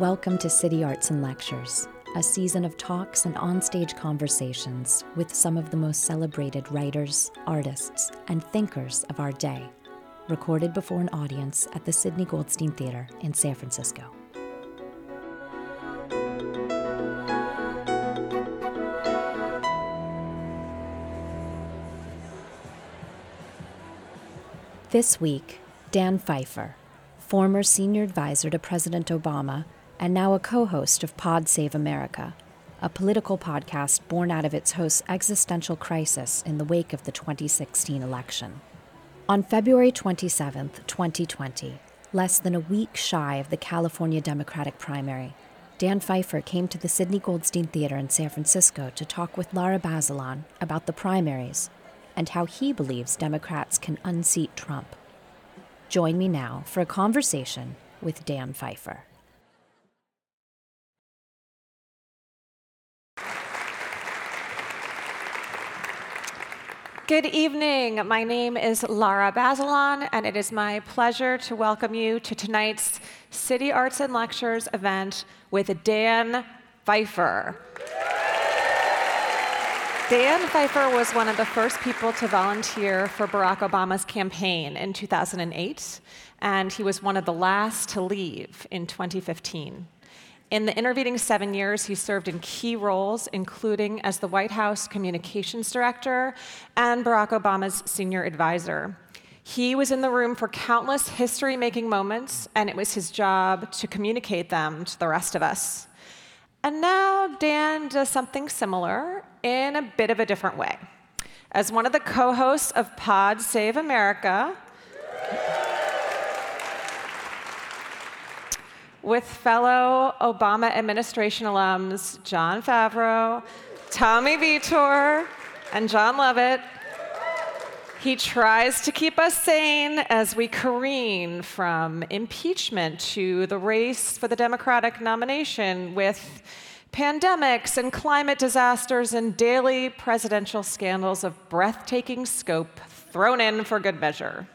Welcome to City Arts and Lectures, a season of talks and onstage conversations with some of the most celebrated writers, artists, and thinkers of our day, recorded before an audience at the Sydney Goldstein Theater in San Francisco. This week, Dan Pfeiffer, former senior advisor to President Obama and now a co host of Pod Save America, a political podcast born out of its host's existential crisis in the wake of the 2016 election. On February 27, 2020, less than a week shy of the California Democratic primary, Dan Pfeiffer came to the Sydney Goldstein Theater in San Francisco to talk with Lara Bazelon about the primaries and how he believes Democrats can unseat Trump. Join me now for a conversation with Dan Pfeiffer. Good evening. My name is Lara Bazelon, and it is my pleasure to welcome you to tonight's City Arts and Lectures event with Dan Pfeiffer. Dan Pfeiffer was one of the first people to volunteer for Barack Obama's campaign in 2008, and he was one of the last to leave in 2015. In the intervening seven years, he served in key roles, including as the White House Communications Director and Barack Obama's senior advisor. He was in the room for countless history making moments, and it was his job to communicate them to the rest of us. And now Dan does something similar in a bit of a different way. As one of the co hosts of Pod Save America, with fellow Obama administration alums Jon Favreau, Tommy Vietor, and Jon Lovett. He tries to keep us sane as we careen from impeachment to the race for the Democratic nomination with pandemics and climate disasters and daily presidential scandals of breathtaking scope thrown in for good measure.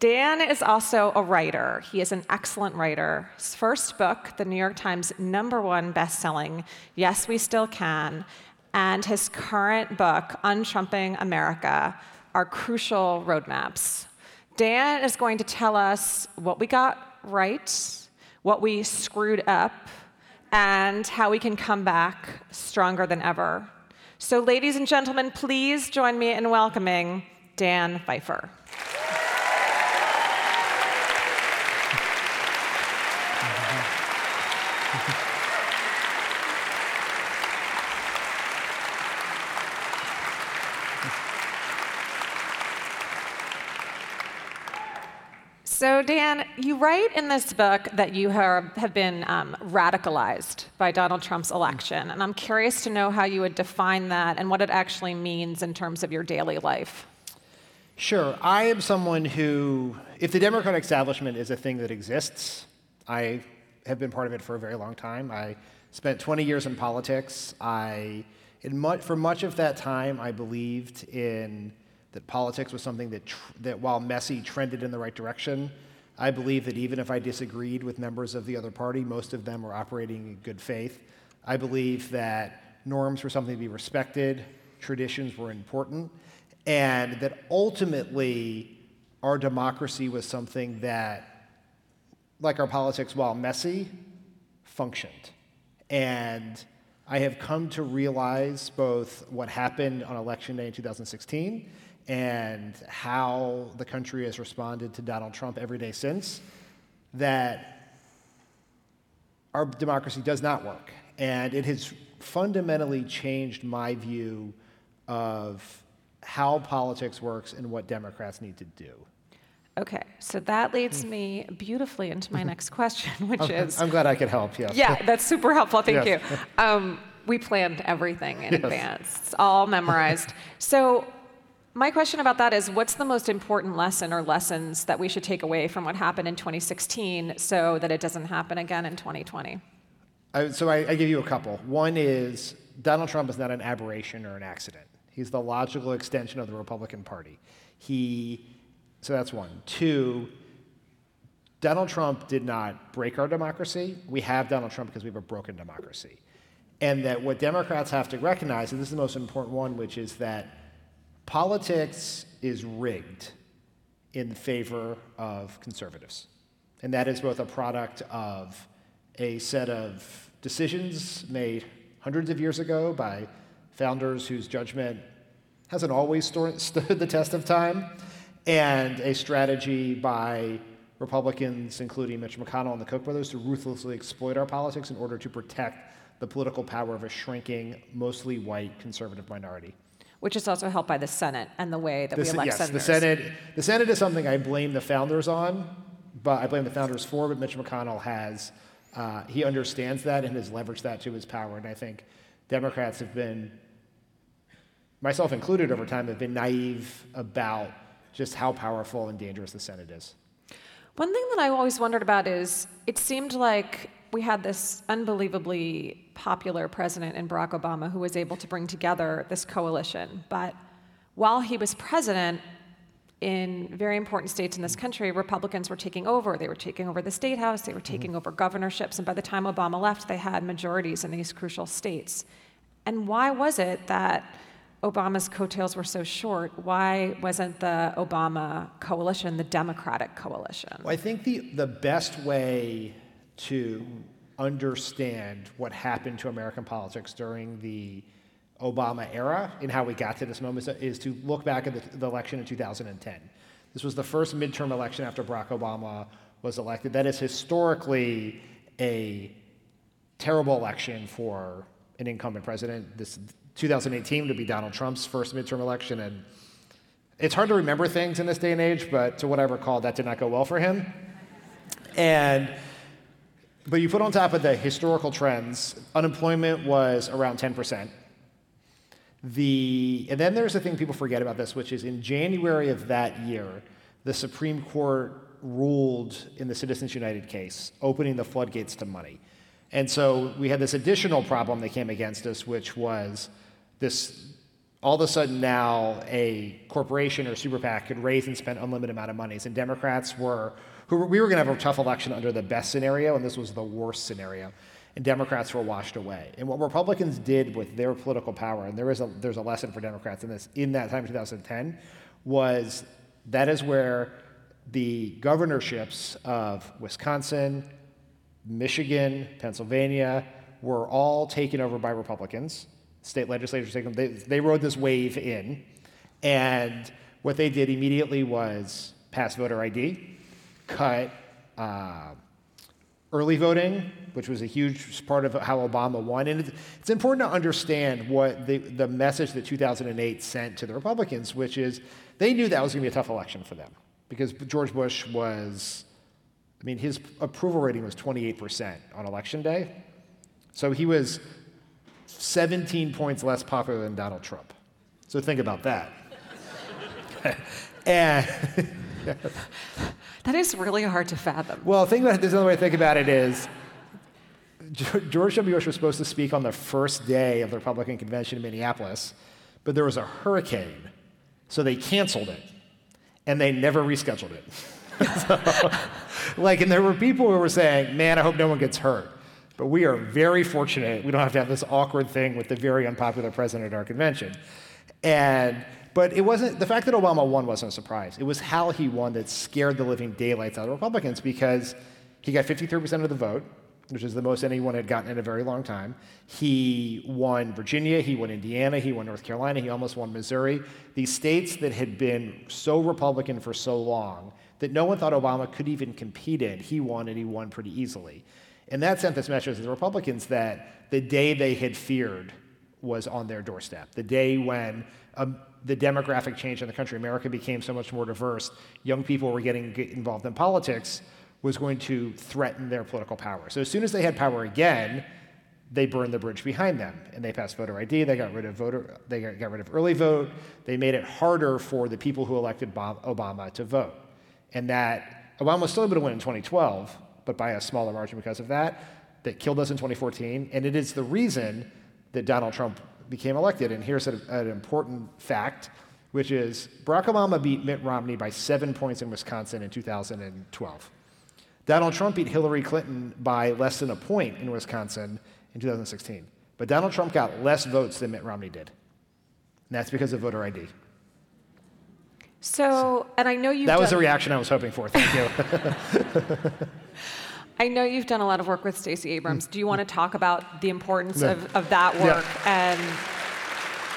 Dan is also a writer. He is an excellent writer. His first book, the New York Times number one best-selling Yes, We Still Can, and his current book, Untrumping America, are crucial roadmaps. Dan is going to tell us what we got right, what we screwed up, and how we can come back stronger than ever. So, ladies and gentlemen, please join me in welcoming Dan Pfeiffer. Dan, you write in this book that you have, have been um, radicalized by Donald Trump's election. And I'm curious to know how you would define that and what it actually means in terms of your daily life. Sure. I am someone who, if the Democratic establishment is a thing that exists, I have been part of it for a very long time. I spent 20 years in politics. I, in much, for much of that time, I believed in that politics was something that, tr- that while messy, trended in the right direction. I believe that even if I disagreed with members of the other party, most of them were operating in good faith. I believe that norms were something to be respected, traditions were important, and that ultimately our democracy was something that, like our politics, while messy, functioned. And I have come to realize both what happened on election day in 2016 and how the country has responded to Donald Trump every day since, that our democracy does not work. And it has fundamentally changed my view of how politics works and what Democrats need to do. Okay, so that leads me beautifully into my next question, which is I'm glad I could help, yes. Yeah, that's super helpful. Thank Yes. you. Um, we planned everything in Yes. advance, it's all memorized. so, my question about that is what's the most important lesson or lessons that we should take away from what happened in 2016 so that it doesn't happen again in 2020? I, so I, I give you a couple. One is Donald Trump is not an aberration or an accident. He's the logical extension of the Republican Party. He, so that's one. Two, Donald Trump did not break our democracy. We have Donald Trump because we have a broken democracy. And that what Democrats have to recognize, and this is the most important one, which is that politics is rigged in favor of conservatives. And that is both a product of a set of decisions made hundreds of years ago by founders whose judgment hasn't always stood the test of time, and a strategy by Republicans, including Mitch McConnell and the Koch brothers, to ruthlessly exploit our politics in order to protect the political power of a shrinking, mostly white conservative minority. Which is also helped by the Senate and the way that the, we elect yes, senators. The Senate, the Senate is something I blame the founders on, but I blame the founders for, but Mitch McConnell has, uh, he understands that and has leveraged that to his power. And I think Democrats have been, myself included over time, have been naive about just how powerful and dangerous the Senate is. One thing that I always wondered about is it seemed like we had this unbelievably popular president in Barack Obama who was able to bring together this coalition. But while he was president, in very important states in this country, Republicans were taking over. They were taking over the state house, they were taking mm-hmm. over governorships, and by the time Obama left, they had majorities in these crucial states. And why was it that Obama's coattails were so short, why wasn't the Obama coalition the Democratic coalition? Well, I think the, the best way to understand what happened to American politics during the Obama era and how we got to this moment is to look back at the, the election in 2010. This was the first midterm election after Barack Obama was elected. That is historically a terrible election for an incumbent president. This 2018 would be Donald Trump's first midterm election. And it's hard to remember things in this day and age, but to what I recall, that did not go well for him. And but you put on top of the historical trends, unemployment was around 10%. The, and then there's a thing people forget about this, which is in January of that year, the Supreme Court ruled in the Citizens United case, opening the floodgates to money. And so we had this additional problem that came against us, which was this all of a sudden now a corporation or super PAC could raise and spend unlimited amount of monies, and Democrats were who we were going to have a tough election under the best scenario, and this was the worst scenario, and Democrats were washed away. And what Republicans did with their political power, and there is a there's a lesson for Democrats in this in that time, 2010, was that is where the governorships of Wisconsin, Michigan, Pennsylvania were all taken over by Republicans state legislatures take them. They, they rode this wave in, and what they did immediately was pass voter ID, cut uh, early voting, which was a huge part of how Obama won. And it's important to understand what the, the message that 2008 sent to the Republicans, which is they knew that was going to be a tough election for them because George Bush was, I mean, his approval rating was 28% on election day. So he was 17 points less popular than Donald Trump. So think about that. and that is really hard to fathom. Well, think about it. There's another way to think about it is George W. Bush was supposed to speak on the first day of the Republican convention in Minneapolis, but there was a hurricane, so they canceled it, and they never rescheduled it. so, like, and there were people who were saying, "Man, I hope no one gets hurt." But we are very fortunate. We don't have to have this awkward thing with the very unpopular president at our convention. And but it wasn't the fact that Obama won wasn't a surprise. It was how he won that scared the living daylights out of Republicans because he got 53% of the vote, which is the most anyone had gotten in a very long time. He won Virginia, he won Indiana, he won North Carolina, he almost won Missouri. These states that had been so Republican for so long that no one thought Obama could even compete in, he won and he won pretty easily. And that sent this message to the Republicans that the day they had feared was on their doorstep. The day when um, the demographic change in the country, America became so much more diverse, young people were getting involved in politics, was going to threaten their political power. So as soon as they had power again, they burned the bridge behind them and they passed voter ID. They got rid of voter. They got, rid of early vote. They made it harder for the people who elected Obama to vote, and that Obama was still able to win in 2012 but by a smaller margin because of that, that killed us in 2014. And it is the reason that Donald Trump became elected. And here's a, an important fact, which is Barack Obama beat Mitt Romney by seven points in Wisconsin in 2012. Donald Trump beat Hillary Clinton by less than a point in Wisconsin in 2016. But Donald Trump got less votes than Mitt Romney did. And that's because of voter ID. So, and I know you've That was the reaction I was hoping for. Thank you. I know you've done a lot of work with Stacey Abrams. Mm. Do you want to talk about the importance Yeah. of, of that Yeah. work and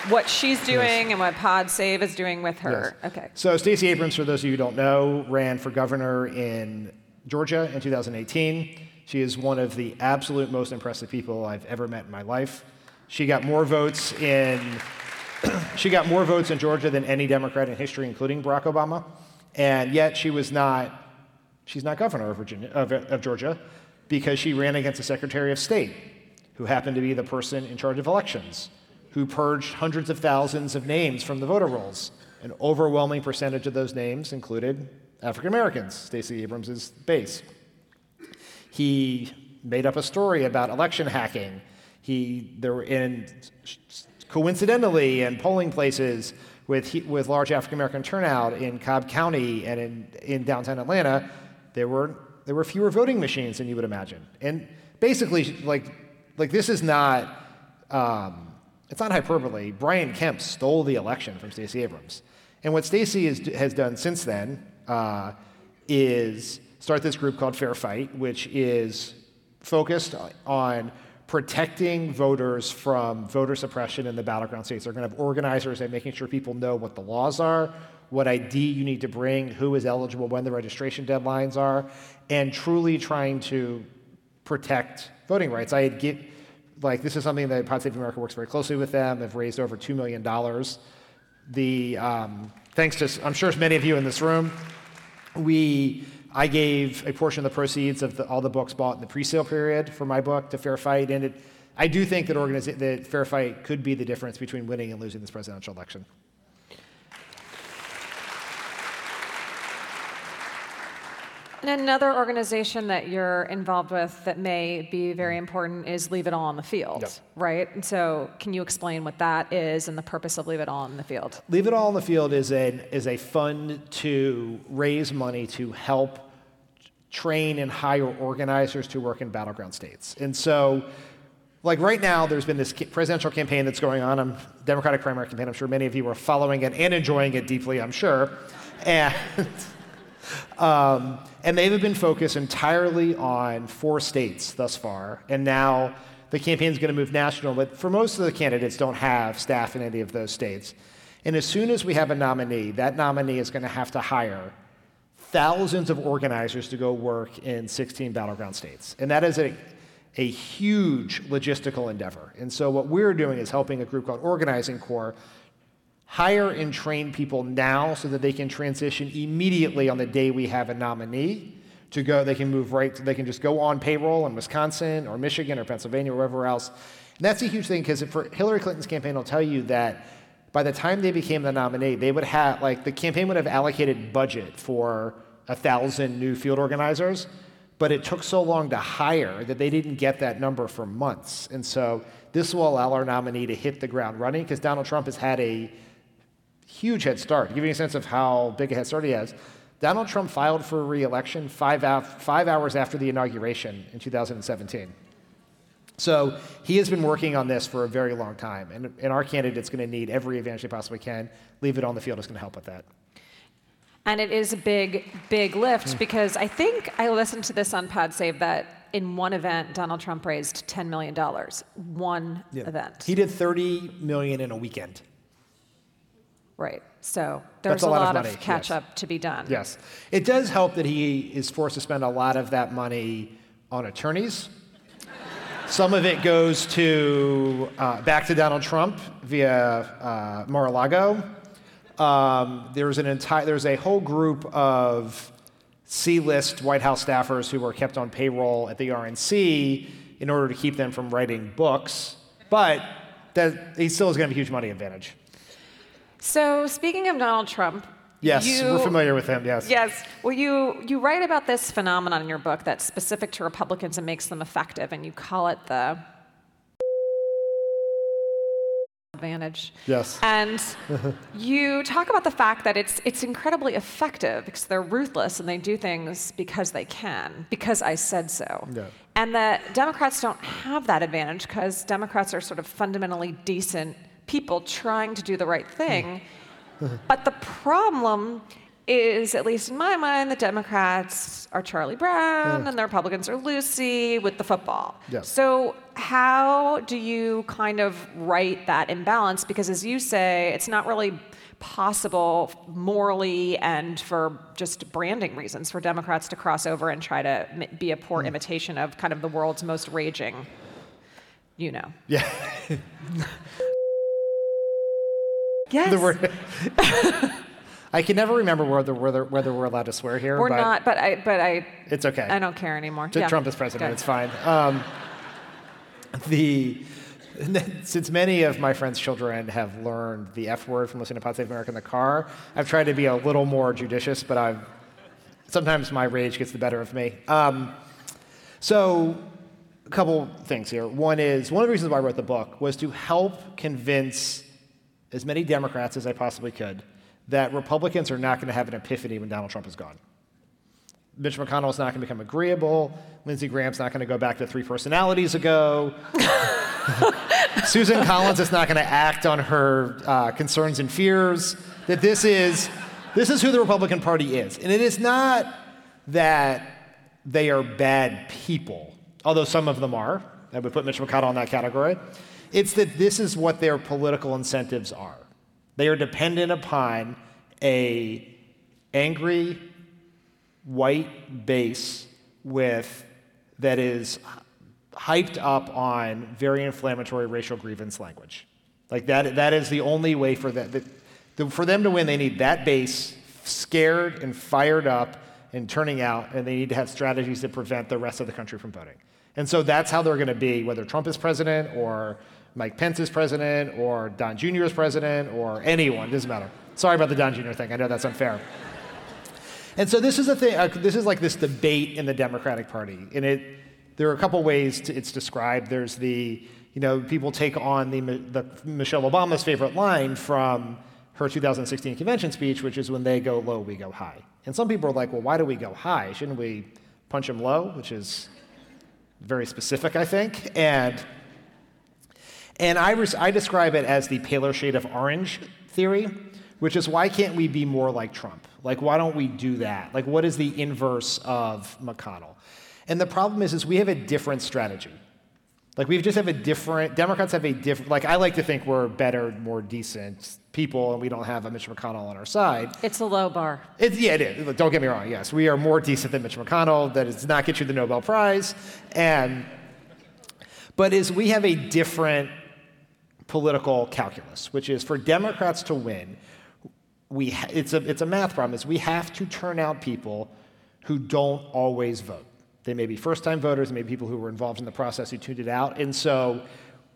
what she's doing and what Pod Save is doing with her? Yes. Okay. So Stacey Abrams, for those of you who don't know, ran for governor in Georgia in 2018. She is one of the absolute most impressive people I've ever met in my life. She got more votes in she got more votes in Georgia than any Democrat in history, including Barack Obama, and yet she was not she's not governor of Virginia of, of Georgia because she ran against the Secretary of State, who happened to be the person in charge of elections, who purged hundreds of thousands of names from the voter rolls. An overwhelming percentage of those names included African Americans, Stacey Abrams' base. He made up a story about election hacking. He there were in coincidentally in polling places with with large African American turnout in Cobb County and in in downtown Atlanta, there were there were fewer voting machines than you would imagine. And basically, like like this is not. Um, it's not hyperbole. Brian Kemp stole the election from Stacey Abrams. And what Stacey has, has done since then uh, is start this group called Fair Fight, which is focused on protecting voters from voter suppression in the battleground states. They're going to have organizers and making sure people know what the laws are, what ID you need to bring, who is eligible, when the registration deadlines are, and truly trying to protect voting rights. I had get, like this is something that Pod Save America works very closely with them. They've raised over two million dollars. The um, thanks to I'm sure many of you in this room, we I gave a portion of the proceeds of the, all the books bought in the pre-sale period for my book to Fair Fight, and it, I do think that organiza- that Fair Fight could be the difference between winning and losing this presidential election. And another organization that you're involved with that may be very important is Leave It All on the Field, Yep. right? And so, can you explain what that is and the purpose of Leave It All on the Field? Leave It All on the Field is a, is a fund to raise money to help train and hire organizers to work in battleground states. And so, like right now, there's been this presidential campaign that's going on, a Democratic primary campaign. I'm sure many of you are following it and enjoying it deeply, I'm sure. And, um, and they've been focused entirely on four states thus far. And now the campaign is going to move national, but for most of the candidates, don't have staff in any of those states. And as soon as we have a nominee, that nominee is going to have to hire thousands of organizers to go work in 16 battleground states. And that is a, a huge logistical endeavor. And so what we're doing is helping a group called Organizing Corps hire and train people now so that they can transition immediately on the day we have a nominee to go they can move right they can just go on payroll in wisconsin or michigan or pennsylvania or wherever else. And that's a huge thing because for hillary clinton's campaign will tell you that by the time they became the nominee they would have like the campaign would have allocated budget for a thousand new field organizers but it took so long to hire that they didn't get that number for months. And so this will allow our nominee to hit the ground running because donald trump has had a huge head start. To give you a sense of how big a head start he has, Donald Trump filed for re-election five, af- five hours after the inauguration in 2017. So he has been working on this for a very long time, and, and our candidate's going to need every advantage they possibly can. Leave it on the field is going to help with that. And it is a big, big lift Hmm. because I think I listened to this on Pod Save that in one event, Donald Trump raised $10 million. One event. He did 30 million in a weekend. Right. So there's a a lot of lot, of, money, catch yes. up to be done. Yes. It does help that he is forced to spend a lot of that money on attorneys. Some of it goes to uh, back to Donald Trump via uh, Mar-a-Lago. Um, there's an entire there's a whole group of C-list White House staffers who were kept on payroll at the RNC in order to keep them from writing books, but that he still is going to have a huge money advantage. So speaking of Donald Trump, Yes, you, we're familiar with him. Yes. Yes. Well, you, you write about this phenomenon in your book that's specific to Republicans and makes them effective, and you call it the advantage. Yes. And you talk about the fact that it's it's incredibly effective because they're ruthless and they do things because they can, because I said so. Yeah. And that Democrats don't have that advantage because Democrats are sort of fundamentally decent people trying to do the right thing. Hmm. but the problem is, at least in my mind, the Democrats are Charlie Brown and the Republicans are Lucy with the football. Yes. So, how do you kind of right that imbalance? Because, as you say, it's not really possible morally and for just branding reasons for Democrats to cross over and try to be a poor hmm. imitation of kind of the world's most raging, you know. Yeah. Yes. I can never remember whether, whether, whether we're allowed to swear here. We're but not, but I, but I, It's okay. I don't care anymore. Yeah. Trump is president. Good. It's fine. Um, the since many of my friends' children have learned the F word from listening to Pod Save America in the car, I've tried to be a little more judicious, but I've sometimes my rage gets the better of me. Um, so, a couple things here. One is one of the reasons why I wrote the book was to help convince as many Democrats as I possibly could that Republicans are not going to have an epiphany when Donald Trump is gone. Mitch McConnell is not going to become agreeable. Lindsey Graham's not going to go back to three personalities ago. Susan Collins is not going to act on her uh, concerns and fears. That this is, this is who the Republican Party is. And it is not that they are bad people, although some of them are. I would put Mitch McConnell in that category. It's that this is what their political incentives are. They are dependent upon a angry, white base with that is hyped up on very inflammatory racial grievance language. Like that, that is the only way for that. that for them to win, they need that base scared and fired up and turning out, and they need to have strategies to prevent the rest of the country from voting. And so that's how they're going to be, whether Trump is president or Mike Pence is president or Don Jr. is president or anyone, doesn't matter. Sorry about the Don Jr. thing. I know that's unfair. And so this is a thing. Uh, this is like this debate in the Democratic Party, and it. There are a couple ways to, it's described. There's the, you know, people take on the, the Michelle Obama's favorite line from her 2016 convention speech, which is when they go low, we go high. And some people are like, well, why do we go high? Shouldn't we punch them low? Which is very specific, I think. And and I, res- I describe it as the paler shade of orange theory, which is why can't we be more like Trump? Like, why don't we do that? Like, what is the inverse of McConnell? And the problem is, is we have a different strategy. Like, we just have a different, Democrats have a different, like, I like to think we're better, more decent people, and we don't have a Mitch McConnell on our side. It's a low bar. It's, yeah, it is. Don't get me wrong. Yes, we are more decent than Mitch McConnell. That does not get you the Nobel Prize. And, but is we have a different political calculus, which is for Democrats to win, we ha- it's, a, it's a math problem. Is we have to turn out people who don't always vote. They may be first-time voters, they may be people who were involved in the process who tuned it out, and so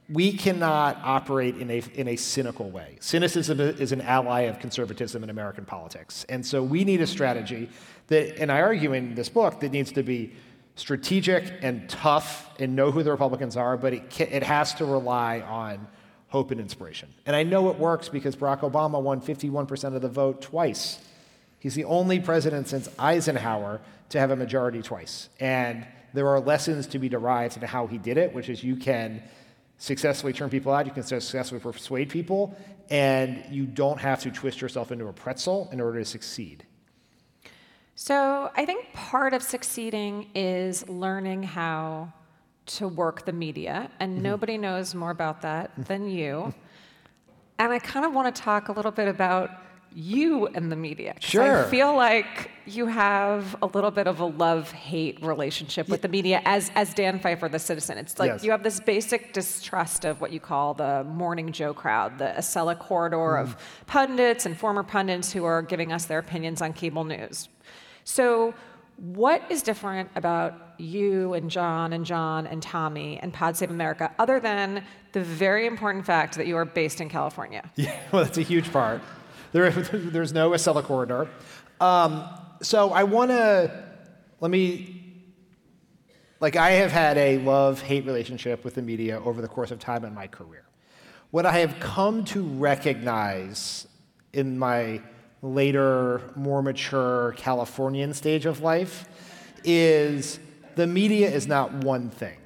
we cannot operate in a, in a cynical way. Cynicism is an ally of conservatism in American politics. And so we need a strategy that, and I argue in this book, that needs to be strategic and tough and know who the Republicans are, but it, it has to rely on hope and inspiration. And I know it works because Barack Obama won 51% of the vote twice. He's the only president since Eisenhower to have a majority twice. And there are lessons to be derived into how he did it, which is you can successfully turn people out, you can successfully persuade people, and you don't have to twist yourself into a pretzel in order to succeed. So I think part of succeeding is learning how to work the media, and Mm-hmm. nobody knows more about that than you. And I kind of want to talk a little bit about you and the media. Sure. I feel like you have a little bit of a love-hate relationship with the media as, as Dan Pfeiffer, the citizen. It's like Yes. you have this basic distrust of what you call the morning Joe crowd, the Acela corridor of pundits and former pundits who are giving us their opinions on cable news. So, what is different about you and Jon and Jon and Tommy and Pod Save America other than the very important fact that you are based in California? Yeah, well, that's a huge part. There, there's no Acela corridor. Um, so I want to, let me, like, I have had a love hate relationship with the media over the course of time in my career. What I have come to recognize in my later, more mature Californian stage of life is the media is not one thing,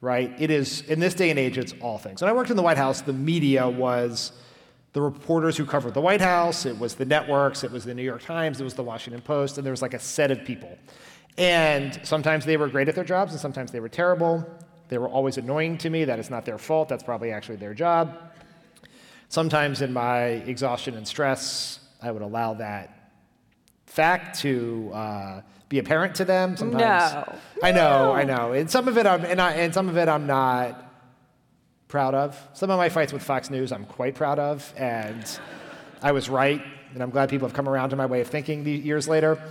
right? It is, in this day and age, it's all things. When I worked in the White House, the media was the reporters who covered the White House, it was the networks, it was the New York Times, it was the Washington Post, and there was like a set of people. And sometimes they were great at their jobs, and sometimes they were terrible. They were always annoying to me. That is not their fault, that's probably actually their job. Sometimes in my exhaustion and stress, I would allow that fact to uh, be apparent to them. Sometimes No. I know, I know. And some of it, I'm, and, I, and some of it, I'm not proud of. Some of my fights with Fox News, I'm quite proud of, and I was right. And I'm glad people have come around to my way of thinking years later.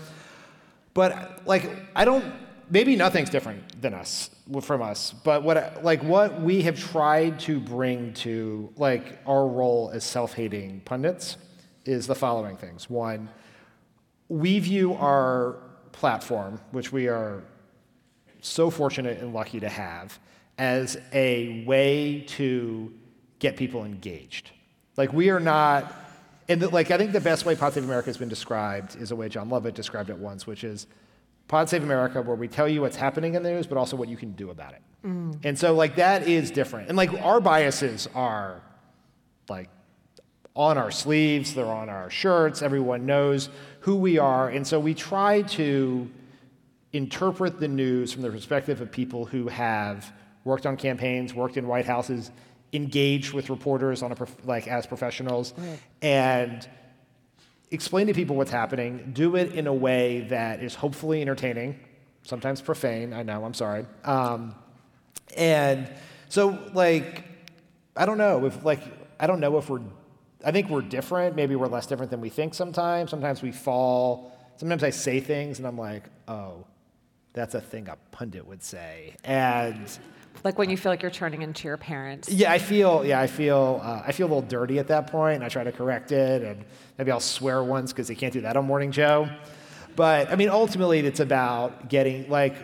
But like, I don't. Maybe nothing's different than us from us. But what like what we have tried to bring to like our role as self-hating pundits is the following things. One, we view our platform, which we are so fortunate and lucky to have, as a way to get people engaged. Like we are not, and the, like I think the best way Pod Save America has been described is a way Jon Lovett described it once, which is Pod Save America, where we tell you what's happening in the news, but also what you can do about it. Mm-hmm. And so like that is different. And like our biases are like on our sleeves, they're on our shirts, everyone knows who we are. And so we try to interpret the news from the perspective of people who have worked on campaigns, worked in White Houses, engaged with reporters on a prof- like as professionals, and explain to people what's happening. Do it in a way that is hopefully entertaining, sometimes profane. I know. I'm sorry. Um, and so, like, I don't know if like I don't know if we're. I think we're different. Maybe we're less different than we think sometimes. Sometimes we fall. Sometimes I say things and I'm like, oh, that's a thing a pundit would say. And Like when you feel like you're turning into your parents. yeah, I feel yeah, I feel uh, I feel a little dirty at that point, and I try to correct it, and maybe I'll swear once because they can't do that on Morning Joe. But I mean, ultimately, it's about getting like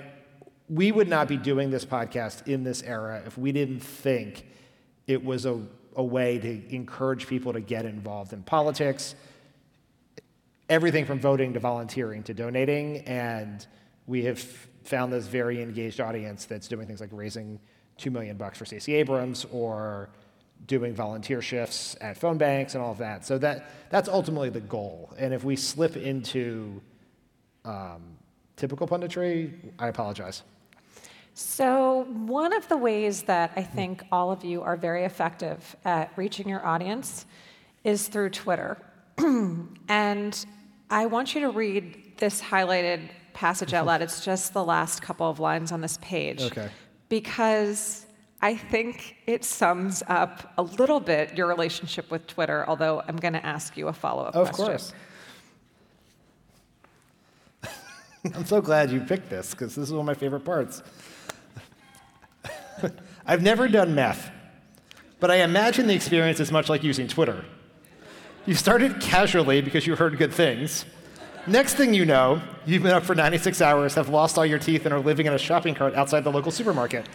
we would not be doing this podcast in this era if we didn't think it was a, a way to encourage people to get involved in politics, everything from voting to volunteering to donating. And we have found this very engaged audience that's doing things like raising two million bucks for Stacey Abrams or doing volunteer shifts at phone banks and all of that. So that that's ultimately the goal. And if we slip into um, typical punditry, I apologize. So, one of the ways that I think all of you are very effective at reaching your audience is through Twitter. and I want you to read this highlighted passage out loud. It's just the last couple of lines on this page. Okay. Because I think it sums up a little bit your relationship with Twitter, although I'm going to ask you a follow up question. Of course. I'm so glad you picked this because this is one of my favorite parts. I've never done meth, but I imagine the experience is much like using Twitter. You started casually because you heard good things. Next thing you know, you've been up for 96 hours, have lost all your teeth, and are living in a shopping cart outside the local supermarket.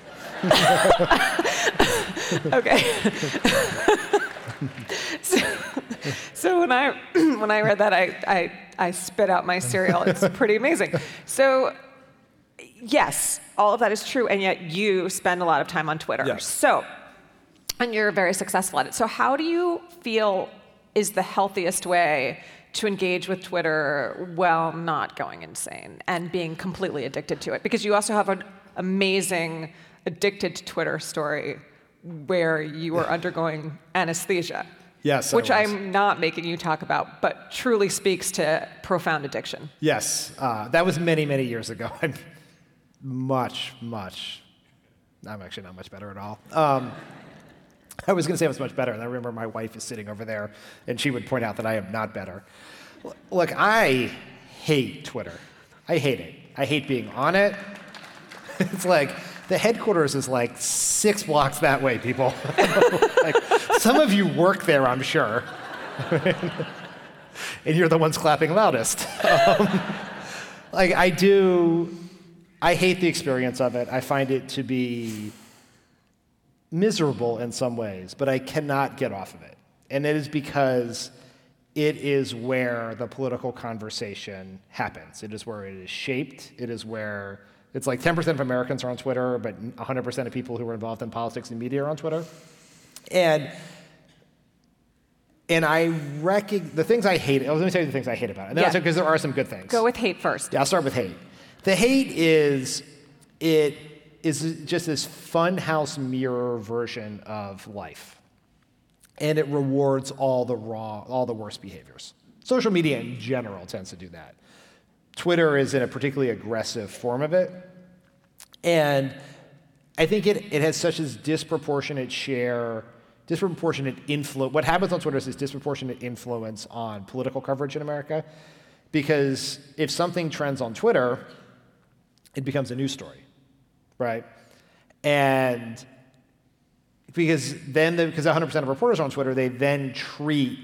Okay. so, so when I when I read that, I, I I spit out my cereal. It's pretty amazing. So yes, all of that is true, and yet you spend a lot of time on Twitter. Yes. So, and you're very successful at it. So how do you feel is the healthiest way? To engage with Twitter while not going insane and being completely addicted to it. Because you also have an amazing addicted to Twitter story where you were undergoing anesthesia. Yes, Which. I'm not making you talk about, but truly speaks to profound addiction. Yes, uh, that was many, many years ago. Much, much. I'm actually not much better at all. Um, I was going to say I was much better, and I remember my wife is sitting over there, and she would point out that I am not better. Look, I hate Twitter. I hate it. I hate being on it. It's like the headquarters is like six blocks that way, people. like, some of you work there, I'm sure. and you're the ones clapping loudest. like I do, I hate the experience of it. I find it to be miserable in some ways, but I cannot get off of it. And it is because it is where the political conversation happens. It is where it is shaped. It is where it's like 10% of Americans are on Twitter, but 100% of people who are involved in politics and media are on Twitter. And and I reckon the things I hate. Let me tell you the things I hate about it. Yeah. Because there are some good things. Go with hate first. Yeah, I'll start with hate. The hate is it is just this funhouse mirror version of life, and it rewards all the wrong, all the worst behaviors. Social media in general tends to do that. Twitter is in a particularly aggressive form of it, and I think it, it has such a disproportionate share, disproportionate influence. What happens on Twitter is this disproportionate influence on political coverage in America, because if something trends on Twitter, it becomes a news story, right? And because then, the, because 100% of reporters are on Twitter, they then treat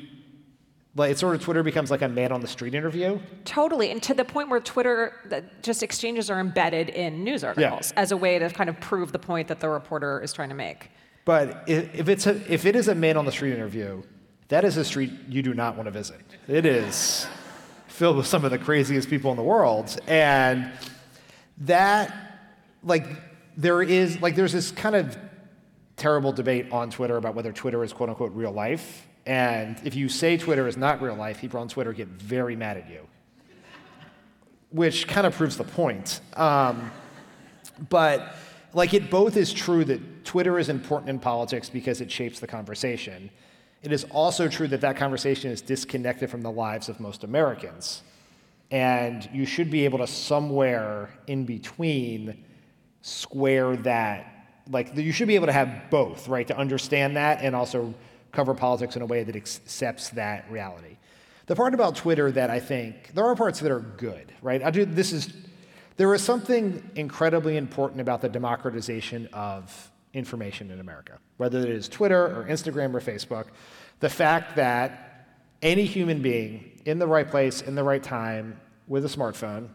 like it's sort of Twitter becomes like a man on the street interview. Totally, and to the point where Twitter just exchanges are embedded in news articles as a way to kind of prove the point that the reporter is trying to make. But if if it's a, if it is a man on the street interview, that is a street you do not want to visit. It is filled with some of the craziest people in the world, and that like there is like there's this kind of terrible debate on Twitter about whether Twitter is quote unquote real life. And if you say Twitter is not real life, people on Twitter get very mad at you, which kind of proves the point. Um, but like it both is true that Twitter is important in politics because it shapes the conversation. It is also true that that conversation is disconnected from the lives of most Americans. And you should be able to somewhere in between square that. Like you should be able to have both, right? To understand that and also cover politics in a way that accepts that reality. The part about Twitter that I think there are parts that are good, right? I do this is there is something incredibly important about the democratization of information in America, whether it is Twitter or Instagram or Facebook. The fact that any human being in the right place, in the right time, with a smartphone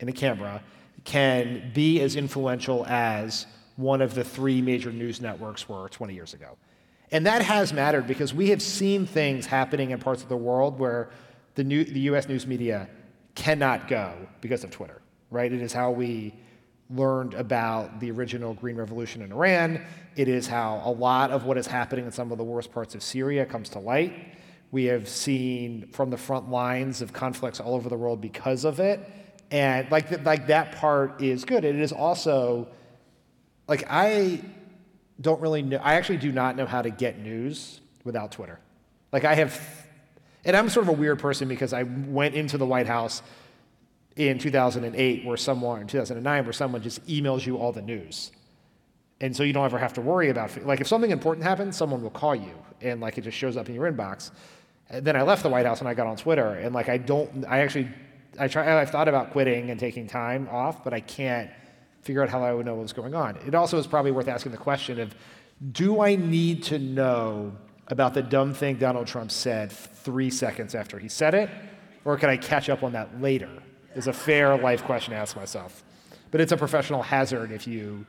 and a camera, can be as influential as one of the three major news networks were 20 years ago. And that has mattered because we have seen things happening in parts of the world where the, new, the US news media cannot go because of Twitter, right? It is how we learned about the original Green Revolution in Iran. It is how a lot of what is happening in some of the worst parts of Syria comes to light. We have seen from the front lines of conflicts all over the world because of it. And like, like that part is good. It is also, like, I don't really know. I actually do not know how to get news without Twitter. Like I have, and I'm sort of a weird person because I went into the White House in 2008, where someone, in 2009, where someone just emails you all the news. And so you don't ever have to worry about, like, if something important happens, someone will call you, and like it just shows up in your inbox. And then I left the White House and I got on Twitter, and like I don't, I actually, I try, I've thought about quitting and taking time off, but I can't figure out how I would know what's going on. It also is probably worth asking the question of do I need to know about the dumb thing Donald Trump said three seconds after he said it? Or can I catch up on that later? Is a fair life question to ask myself. But it's a professional hazard if you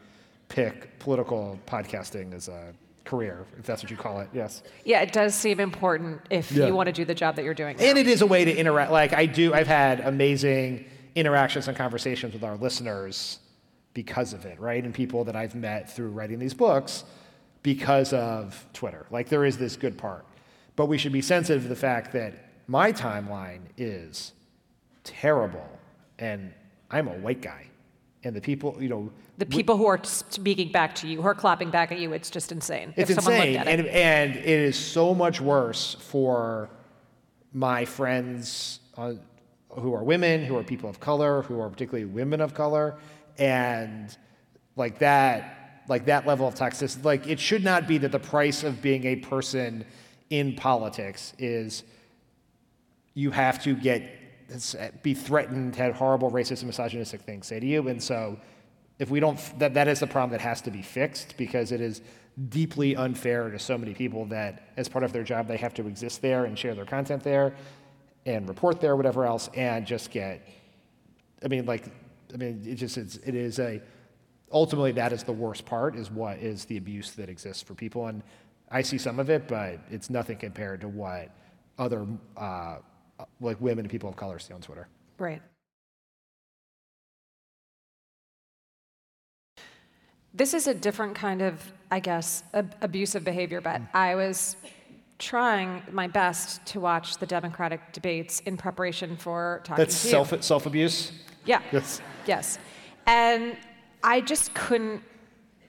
pick political podcasting as a career, if that's what you call it. Yes. Yeah, it does seem important if Yeah. you want to do the job that you're doing. now. And it is a way to interact. Like I do, I've had amazing interactions and conversations with our listeners because of it, right? And people that I've met through writing these books because of Twitter. Like there is this good part. But we should be sensitive to the fact that my timeline is terrible and I'm a white guy. And the people, you know, the people who are speaking back to you, who are clapping back at you, it's just insane. It's insane, at and it. and it is so much worse for my friends uh, who are women, who are people of color, who are particularly women of color, and like that, like that level of toxicity. Like it should not be that the price of being a person in politics is you have to get be threatened, have horrible racist and misogynistic things say to you, and so if we don't, that, that is the problem that has to be fixed because it is deeply unfair to so many people that as part of their job they have to exist there and share their content there and report there, whatever else, and just get, I mean, like, I mean, it just, it's, it is a, ultimately that is the worst part is what is the abuse that exists for people. And i see some of it but it's nothing compared to what other uh, like women and people of color see on twitter Right. This is a different kind of, I guess, ab- abusive behavior, but mm. I was trying my best to watch the Democratic debates in preparation for talking that's to you. self self-abuse Yeah. Yes. Yes. And I just couldn't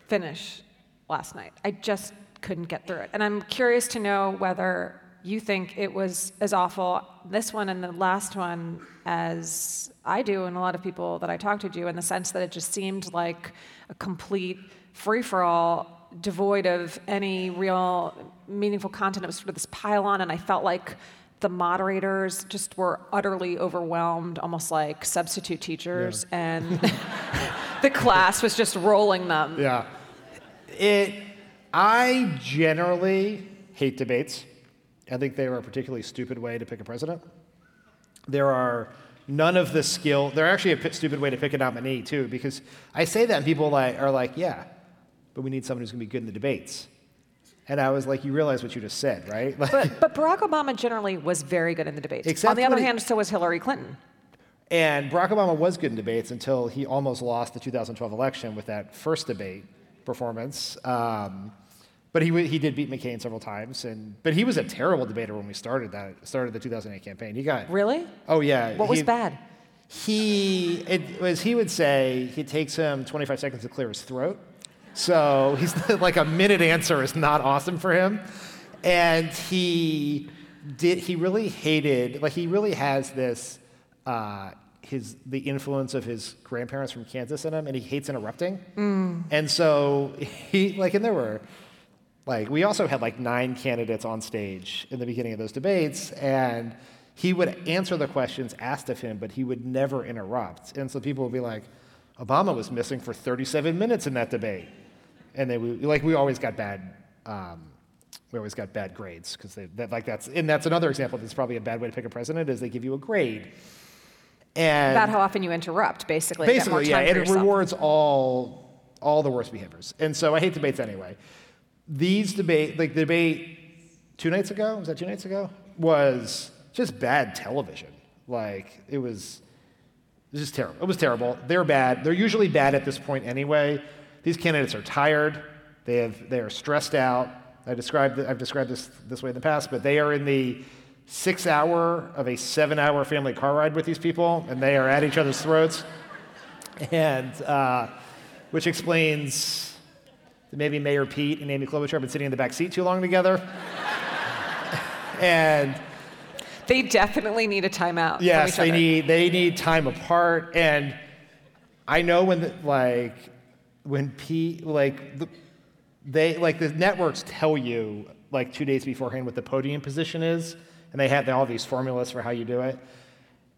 finish last night. I just couldn't get through it. And I'm curious to know whether you think it was as awful, this one and the last one, as I do, and a lot of people that I talked to do, in the sense that it just seemed like a complete free for all, devoid of any real meaningful content. It was sort of this pile on, and I felt like the moderators just were utterly overwhelmed, almost like substitute teachers, and the class was just rolling them. Yeah. It I generally hate debates. I think they are a particularly stupid way to pick a president. There are none of the skill. They're actually a p- stupid way to pick a nominee too, because I say that and people like are like, yeah, but we need someone who's going to be good in the debates. And I was like, you realize what you just said, right? Like, But, but Barack Obama generally was very good in the debates. Except On the other he- hand, so was Hillary Clinton. And Barack Obama was good in debates until he almost lost the 2012 election with that first debate performance. Um, but he, he did beat McCain several times, and but he was a terrible debater when we started that started the 2008 campaign. He got Really? oh yeah. What was bad? He it was he would say it takes him 25 seconds to clear his throat, so he's like a minute answer is not awesome for him, and he did he really hated like he really has this uh, his the influence of his grandparents from Kansas in him, and he hates interrupting, and so he like and there were like we also had like nine candidates on stage in the beginning of those debates and he would answer the questions asked of him but he would never interrupt and so people would be like obama was missing for 37 minutes in that debate and they would like we always got bad um, we always got bad grades because that like that's and that's another example that's probably a bad way to pick a president is they give you a grade and About how often you interrupt, basically. to get more Basically, yeah, and it yourself. rewards all all the worst behaviors. And so I hate debates anyway. These debate, like the debate two nights ago, was that two nights ago? Was just bad television. Like it was, was just terrible. It was terrible. They're bad. They're usually bad at this point anyway. These candidates are tired. They have they are stressed out. I described I've described this this way in the past, but they are in the six hour of a seven hour family car ride with these people, and they are at each other's throats and uh, which explains maybe Mayor Pete and Amy Klobuchar have been sitting in the back seat too long together. and They definitely need a timeout. yes, they need they need time apart. And I know when the, like when Pete like the, they like the networks tell you like two days beforehand what the podium position is, and they have all these formulas for how you do it.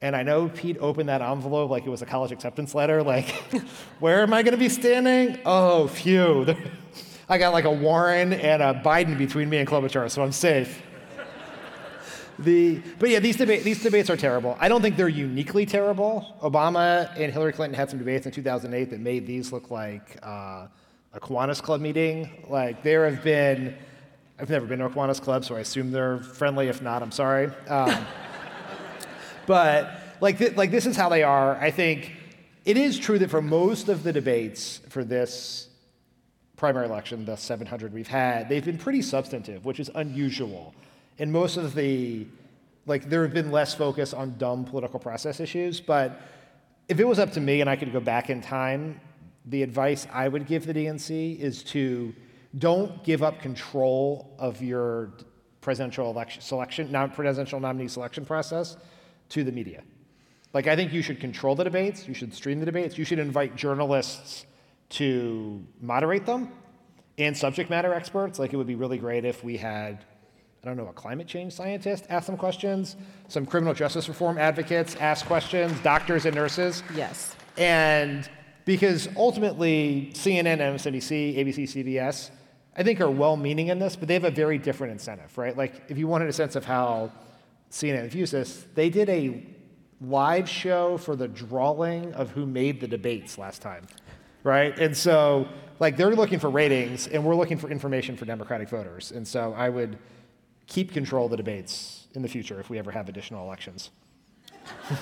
And I know Pete opened that envelope like it was a college acceptance letter. Like, where am I going to be standing? Oh, phew. I got like a Warren and a Biden between me and Klobuchar, so I'm safe. The, but yeah, these, deba- these debates are terrible. I don't think they're uniquely terrible. Obama and Hillary Clinton had some debates in 2008 that made these look like uh, a Kiwanis Club meeting. Like, there have been, I've never been to a Kiwanis Club, so I assume they're friendly. If not, I'm sorry. Um, but like, th- like this is how they are. I think it is true that for most of the debates for this primary election, the 700 we've had, they've been pretty substantive, which is unusual. And most of the, like, there have been less focus on dumb political process issues. But if it was up to me and I could go back in time, the advice I would give the DNC is to don't give up control of your presidential election selection, non presidential nominee selection process to the media. Like, I think you should control the debates, you should stream the debates, you should invite journalists to moderate them and subject matter experts. Like, it would be really great if we had, I don't know, a climate change scientist ask some questions, some criminal justice reform advocates ask questions, doctors and nurses. Yes. And because ultimately, CNN, MSNBC, ABC, CBS, I think are well meaning in this, but they have a very different incentive, right? Like, if you wanted a sense of how CNN views this, they did a live show for the drawing of who made the debates last time. right? And so, like, they're looking for ratings, and we're looking for information for Democratic voters. And so, I would keep control of the debates in the future if we ever have additional elections.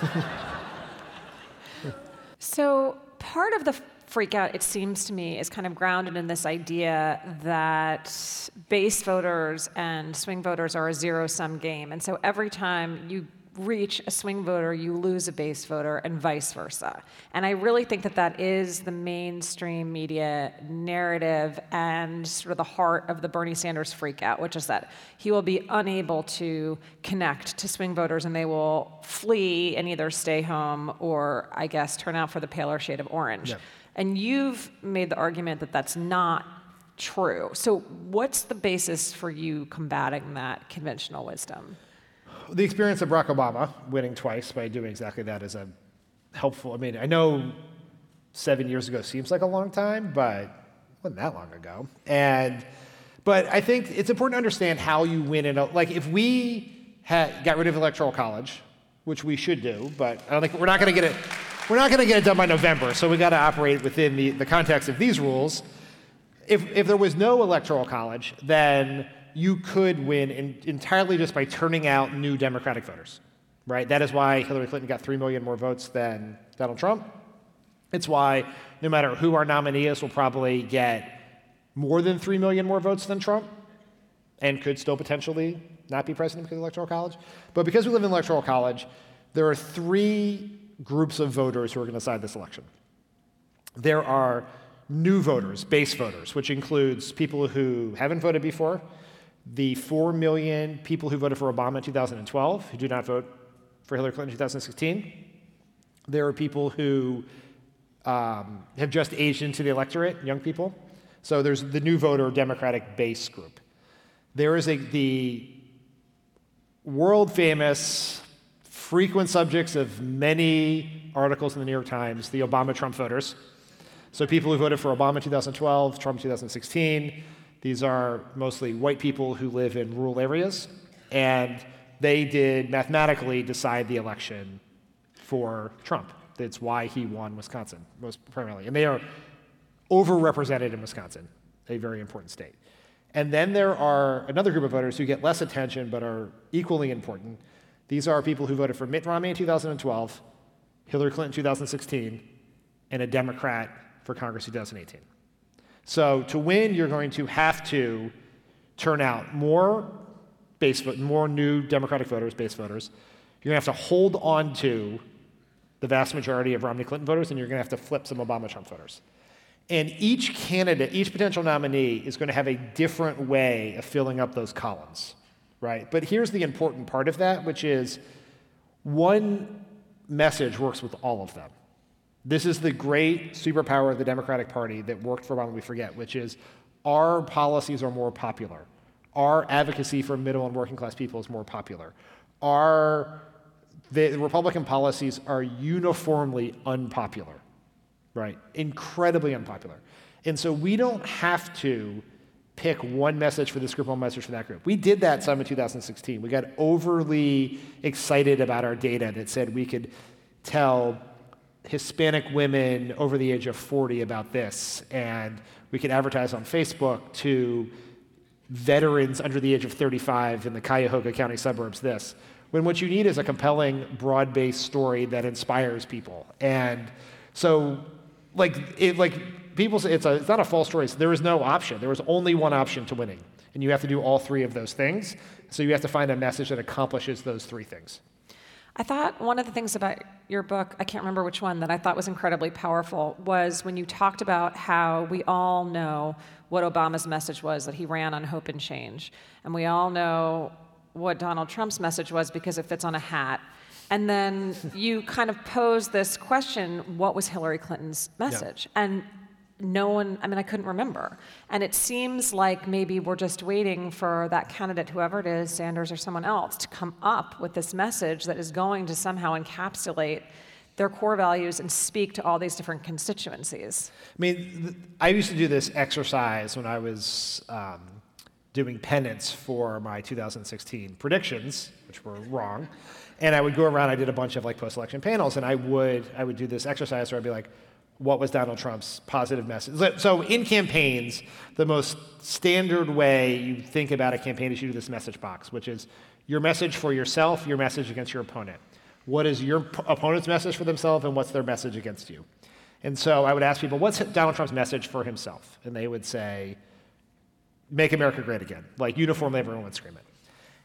so, part of the freak out, it seems to me, is kind of grounded in this idea that base voters and swing voters are a zero sum game. And so every time you reach a swing voter, you lose a base voter, and vice versa. And I really think that that is the mainstream media narrative and sort of the heart of the Bernie Sanders freakout, which is that he will be unable to connect to swing voters and they will flee and either stay home or, I guess, turn out for the paler shade of orange. And you've made the argument that that's not true. So, what's the basis for you combating that conventional wisdom? The experience of Barack Obama winning twice by doing exactly that is a helpful. I mean, I know seven years ago seems like a long time, but wasn't that long ago. And but I think it's important to understand how you win in a like if we had got rid of electoral college, which we should do, but I don't think we're not going to get it we're not going to get it done by November, so we got to operate within the, the context of these rules. If, if there was no electoral college, then you could win in, entirely just by turning out new Democratic voters, right? That is why Hillary Clinton got 3 million more votes than Donald Trump. It's why no matter who our nominee is, we'll probably get more than 3 million more votes than Trump and could still potentially not be president because of the Electoral College. But because we live in Electoral College, there are three groups of voters who are going to decide this election. There are new voters, base voters, which includes people who haven't voted before, the 4 million people who voted for Obama in 2012 who do not vote for Hillary Clinton in 2016. There are people who um, have just aged into the electorate, young people. So there's the new voter Democratic base group. There is a, the world famous frequent subjects of many articles in the New York Times, the Obama Trump voters. So, people who voted for Obama 2012, Trump 2016, these are mostly white people who live in rural areas, and they did mathematically decide the election for Trump. That's why he won Wisconsin, most primarily. And they are overrepresented in Wisconsin, a very important state. And then there are another group of voters who get less attention but are equally important, these are people who voted for Mitt Romney in 2012, Hillary Clinton in 2016, and a Democrat for Congress 2018. So to win, you're going to have to turn out more base more new Democratic voters, base voters. You're going to have to hold on to the vast majority of Romney Clinton voters, and you're going to have to flip some Obama Trump voters. And each candidate, each potential nominee is going to have a different way of filling up those columns right? But here's the important part of that, which is one message works with all of them. This is the great superpower of the Democratic Party that worked for Obama, we forget, which is our policies are more popular. Our advocacy for middle and working class people is more popular. Our the Republican policies are uniformly unpopular, right? Incredibly unpopular. And so we don't have to pick one message for this group, one message for that group. We did that some in 2016. We got overly excited about our data that said we could tell Hispanic women over the age of 40 about this, and we could advertise on Facebook to veterans under the age of 35 in the Cuyahoga County suburbs this. When what you need is a compelling, broad based story that inspires people. And so, like, it, like people say it's, a, it's not a false choice. There is no option. There is only one option to winning. And you have to do all three of those things. So you have to find a message that accomplishes those three things. I thought one of the things about your book, I can't remember which one, that I thought was incredibly powerful was when you talked about how we all know what Obama's message was that he ran on hope and change. And we all know what Donald Trump's message was because it fits on a hat. And then you kind of posed this question what was Hillary Clinton's message? Yeah. And no one, I mean, I couldn't remember. And it seems like maybe we're just waiting for that candidate, whoever it is, Sanders or someone else, to come up with this message that is going to somehow encapsulate their core values and speak to all these different constituencies. I mean, I used to do this exercise when I was um, doing penance for my 2016 predictions, which were wrong. And I would go around, I did a bunch of like post election panels, and I would, I would do this exercise where I'd be like, what was Donald Trump's positive message. So in campaigns, the most standard way you think about a campaign is you do this message box, which is your message for yourself, your message against your opponent. What is your opponent's message for themselves, and what's their message against you? And so I would ask people, what's Donald Trump's message for himself? And they would say, make America great again. Like uniformly, everyone would scream it.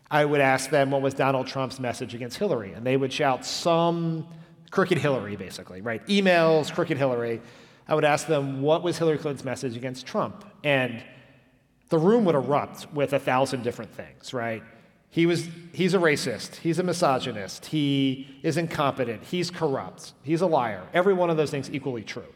I would ask them, what was Donald Trump's message against Hillary? And they would shout some crooked Hillary, basically, right? Emails, crooked Hillary. I would ask them, what was Hillary Clinton's message against Trump? And the room would erupt with a thousand different things, right? He was, he's a racist. He's a misogynist. He is incompetent. He's corrupt. He's a liar. Every one of those things equally true.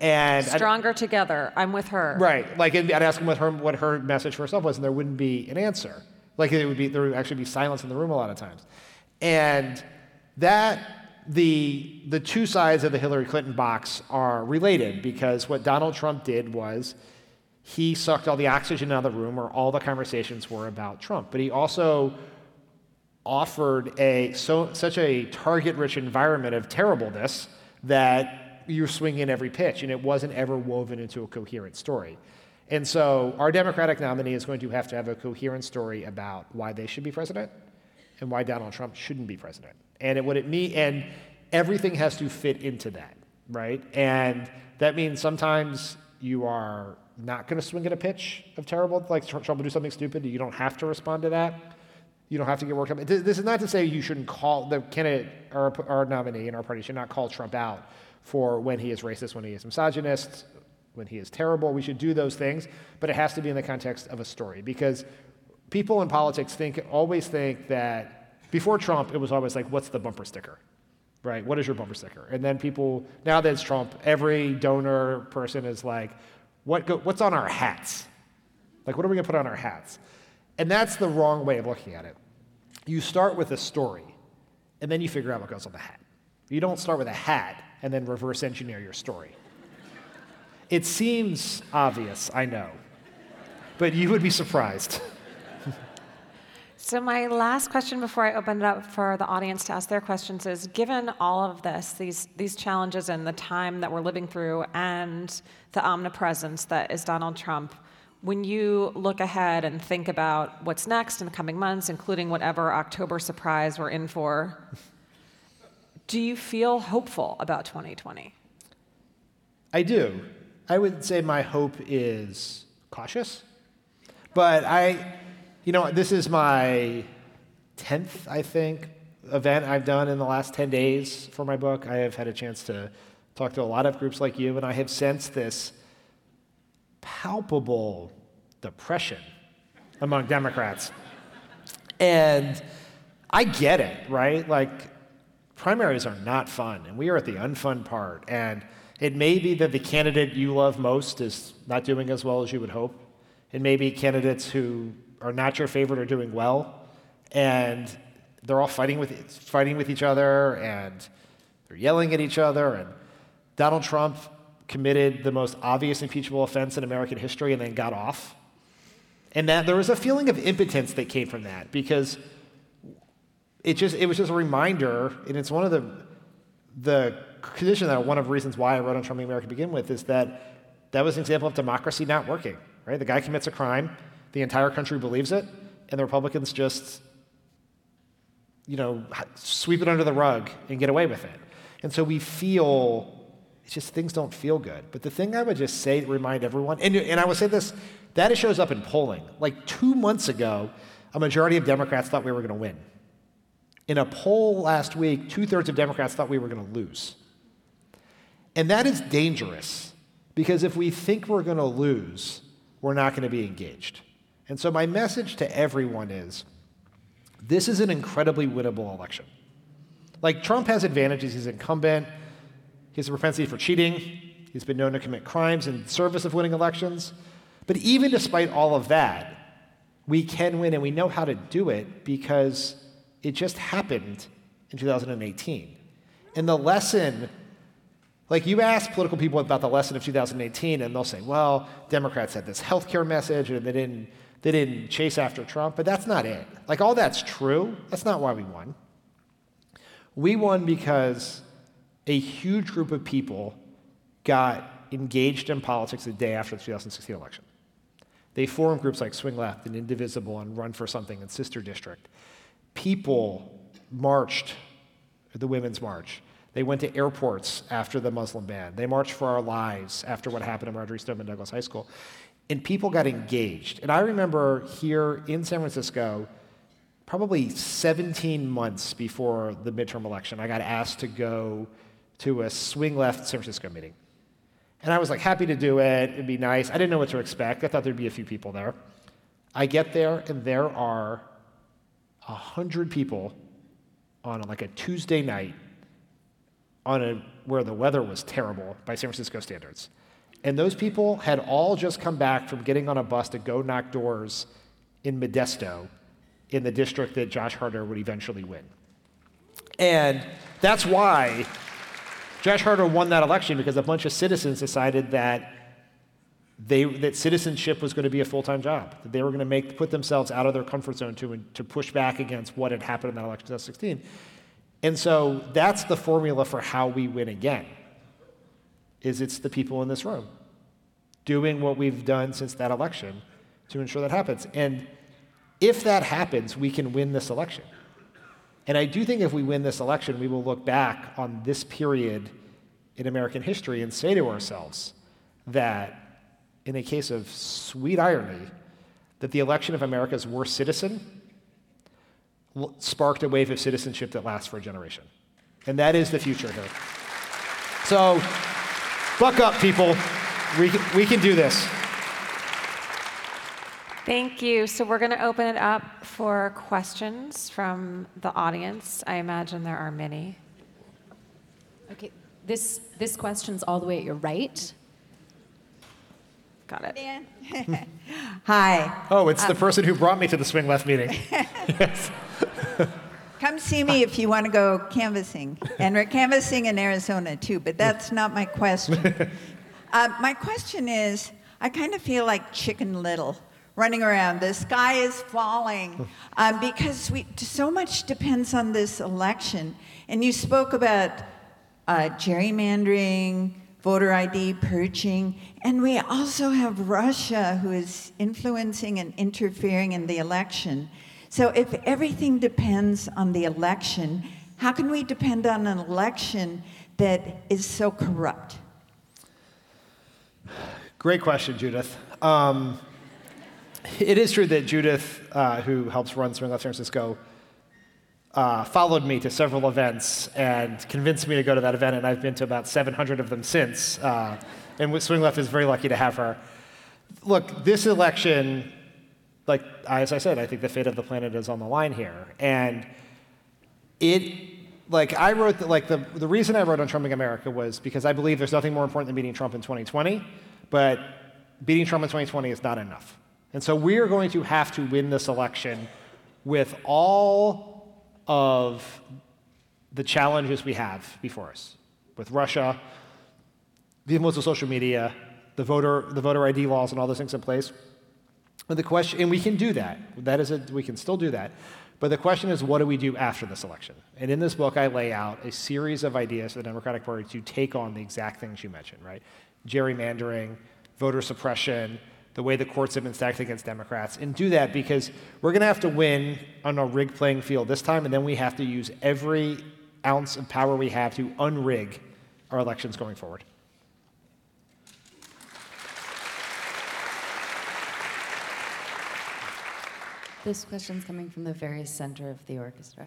And stronger I'd, together. I'm with her. Right. Like I'd ask him what her what her message for herself was, and there wouldn't be an answer. Like it would be there would actually be silence in the room a lot of times. And that the, the two sides of the Hillary Clinton box are related because what Donald Trump did was he sucked all the oxygen out of the room where all the conversations were about Trump. But he also offered a, so, such a target rich environment of terribleness that you were swinging every pitch and it wasn't ever woven into a coherent story. And so our Democratic nominee is going to have to have a coherent story about why they should be president and why Donald Trump shouldn't be president and it, what it mean, and everything has to fit into that, right? And that means sometimes you are not going to swing at a pitch of terrible, like Trump will do something stupid. You don't have to respond to that. You don't have to get worked up. This is not to say you shouldn't call the candidate or our nominee in our party should not call Trump out for when he is racist, when he is misogynist, when he is terrible. We should do those things, but it has to be in the context of a story because people in politics think always think that before Trump, it was always like, what's the bumper sticker? Right? What is your bumper sticker? And then people, now that it's Trump, every donor person is like, what go, what's on our hats? Like, what are we going to put on our hats? And that's the wrong way of looking at it. You start with a story, and then you figure out what goes on the hat. You don't start with a hat and then reverse engineer your story. It seems obvious, I know, but you would be surprised. So, my last question before I open it up for the audience to ask their questions is given all of this, these, these challenges and the time that we're living through, and the omnipresence that is Donald Trump, when you look ahead and think about what's next in the coming months, including whatever October surprise we're in for, do you feel hopeful about 2020? I do. I would say my hope is cautious, but I you know, this is my 10th, I think, event I've done in the last 10 days for my book. I have had a chance to talk to a lot of groups like you, and I have sensed this palpable depression among Democrats. And I get it, right? Like, primaries are not fun, and we are at the unfun part. And it may be that the candidate you love most is not doing as well as you would hope. It may be candidates who are not your favorite are doing well, and they're all fighting with fighting with each other, and they're yelling at each other. And Donald Trump committed the most obvious impeachable offense in American history, and then got off. And that there was a feeling of impotence that came from that because it just it was just a reminder, and it's one of the the condition that one of the reasons why I wrote on Trump America to begin with is that that was an example of democracy not working. Right, the guy commits a crime the entire country believes it, and the Republicans just, you know, sweep it under the rug and get away with it. And so we feel, it's just things don't feel good. But the thing I would just say, remind everyone, and, and I would say this, that it shows up in polling. Like two months ago, a majority of Democrats thought we were going to win. In a poll last week, two thirds of Democrats thought we were going to lose. And that is dangerous because if we think we're going to lose, we're not going to be engaged. And so, my message to everyone is this is an incredibly winnable election. Like, Trump has advantages. He's incumbent, he has a propensity for cheating, he's been known to commit crimes in service of winning elections. But even despite all of that, we can win and we know how to do it because it just happened in 2018. And the lesson, like you ask political people about the lesson of 2018, and they'll say, well, Democrats had this healthcare message and they didn't they didn't chase after Trump, but that's not it. Like, all that's true. That's not why we won. We won because a huge group of people got engaged in politics the day after the 2016 election. They formed groups like Swing Left and Indivisible and Run for Something and Sister District. People marched the Women's March. They went to airports after the Muslim ban. They marched for our lives after what happened at Marjory Stoneman Douglas High School. And people got engaged. And I remember here in San Francisco, probably 17 months before the midterm election, I got asked to go to a swing left San Francisco meeting. And I was like happy to do it. It'd be nice. I didn't know what to expect. I thought there'd be a few people there. I get there, and there are a hundred people on like a Tuesday night on a where the weather was terrible by San Francisco standards. And those people had all just come back from getting on a bus to go knock doors in Modesto in the district that Josh Harder would eventually win. And that's why Josh Harder won that election because a bunch of citizens decided that they, that citizenship was going to be a full-time job. That they were going to make put themselves out of their comfort zone to, to push back against what had happened in that election in 2016. And so that's the formula for how we win again. Is it's the people in this room doing what we've done since that election to ensure that happens. And if that happens, we can win this election. And I do think if we win this election, we will look back on this period in American history and say to ourselves that, in a case of sweet irony, that the election of America's worst citizen sparked a wave of citizenship that lasts for a generation. And that is the future here. So, buck up, people. We, we can do this. Thank you. So we're going to open it up for questions from the audience. I imagine there are many. Okay, this, this question's all the way at your right. Got it. Hi. Oh, it's the um, person who brought me to the Swing Left meeting. yes. Come see me if you want to go canvassing. And we're canvassing in Arizona too, but that's not my question. Uh, my question is I kind of feel like Chicken Little running around. The sky is falling um, because we, so much depends on this election. And you spoke about uh, gerrymandering, voter ID purging, and we also have Russia who is influencing and interfering in the election. So if everything depends on the election, how can we depend on an election that is so corrupt? Great question, Judith. Um, it is true that Judith, uh, who helps run Swing Left San Francisco, uh, followed me to several events and convinced me to go to that event, and I've been to about 700 of them since. Uh, and Swing Left is very lucky to have her. Look, this election, like as I said, I think the fate of the planet is on the line here, and it, like I wrote, like the the reason I wrote Un-Trumping America was because I believe there's nothing more important than beating Trump in 2020, but beating Trump in 2020 is not enough. And so we are going to have to win this election with all of the challenges we have before us with Russia, the influence of social media, the voter, the voter ID laws, and all those things in place. But the question, and we can do that. That is, a, we can still do that. But the question is, what do we do after this election? And in this book, I lay out a series of ideas for the Democratic Party to take on the exact things you mentioned, right? Gerrymandering, voter suppression, the way the courts have been stacked against Democrats, and do that because we're going to have to win on a rigged playing field this time, and then we have to use every ounce of power we have to unrig our elections going forward. This question's coming from the very center of the orchestra.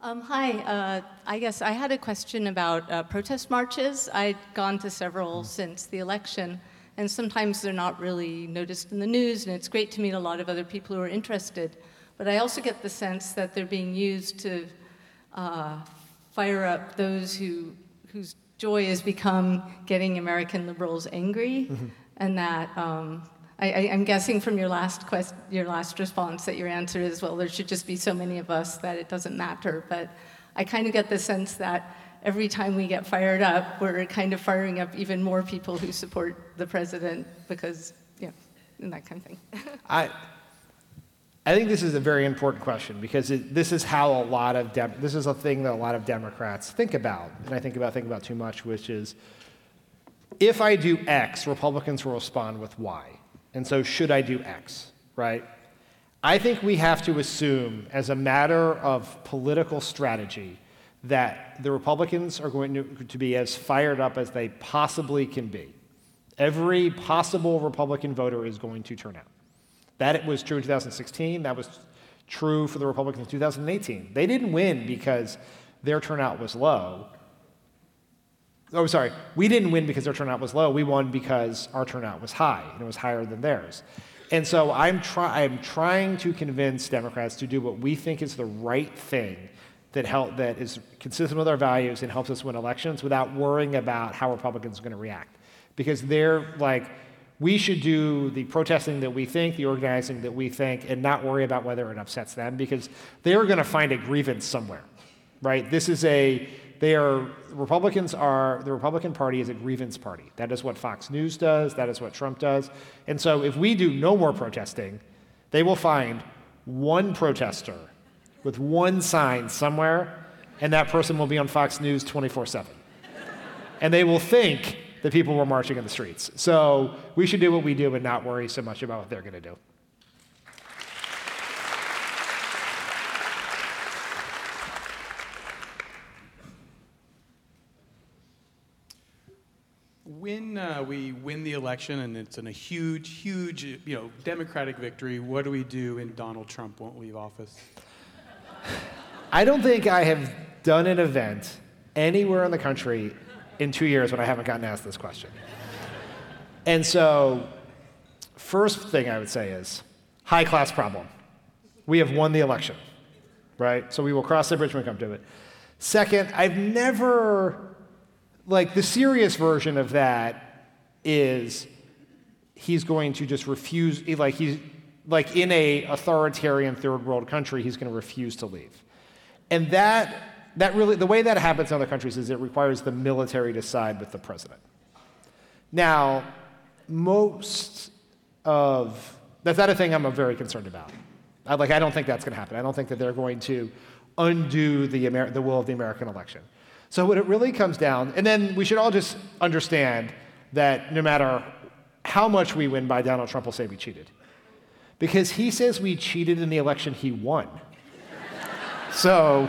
Um, hi, uh, I guess I had a question about uh, protest marches. I'd gone to several since the election and sometimes they're not really noticed in the news, and it's great to meet a lot of other people who are interested. But I also get the sense that they're being used to uh, fire up those who, whose joy has become getting American liberals angry, mm-hmm. and that um, I, am guessing from your last quest, your last response that your answer is, well, there should just be so many of us that it doesn't matter. But I kind of get the sense that every time we get fired up, we're kind of firing up even more people who support the president because, know, and that kind of thing. I, I think this is a very important question because it, this is how a lot of Dem- this is a thing that a lot of Democrats think about, and I think about think about too much, which is if I do X, Republicans will respond with Y. And so, should I do X, right? I think we have to assume, as a matter of political strategy, that the Republicans are going to, be as fired up as they possibly can be. Every possible Republican voter is going to turn out. That it was true in 2016. That was true for the Republicans in 2018. They didn't win because their turnout was low. Oh, sorry. We didn't win because their turnout was low. We won because our turnout was high, and it was higher than theirs. And so I'm, try- I'm trying to convince Democrats to do what we think is the right thing that, help, that is consistent with our values and helps us win elections without worrying about how Republicans are going to react. Because they're like, we should do the protesting that we think, the organizing that we think, and not worry about whether it upsets them because they're going to find a grievance somewhere, right? This is a they are, Republicans are, the Republican Party is a grievance party. That is what Fox News does, that is what Trump does. And so if we do no more protesting, they will find one protester with one sign somewhere, and that person will be on Fox News 24 7. And they will think that people were marching in the streets. So we should do what we do and not worry so much about what they're going to do. When uh, we win the election and it's in a huge, huge, you know, Democratic victory, what do we do when Donald Trump won't leave office? I don't think I have done an event anywhere in the country in two years when I haven't gotten asked this question. And so, first thing I would say is high class problem. We have won the election, right? So we will cross the bridge when we come to it. Second, I've never like the serious version of that is he's going to just refuse like he's like in a authoritarian third world country he's going to refuse to leave. And that that really the way that happens in other countries is it requires the military to side with the president. Now most of that's not a thing i'm very concerned about. I, like i don't think that's going to happen. I don't think that they're going to undo the, Amer- the will of the american election so, what it really comes down, and then we should all just understand that no matter how much we win by, Donald Trump will say we cheated. Because he says we cheated in the election he won. so,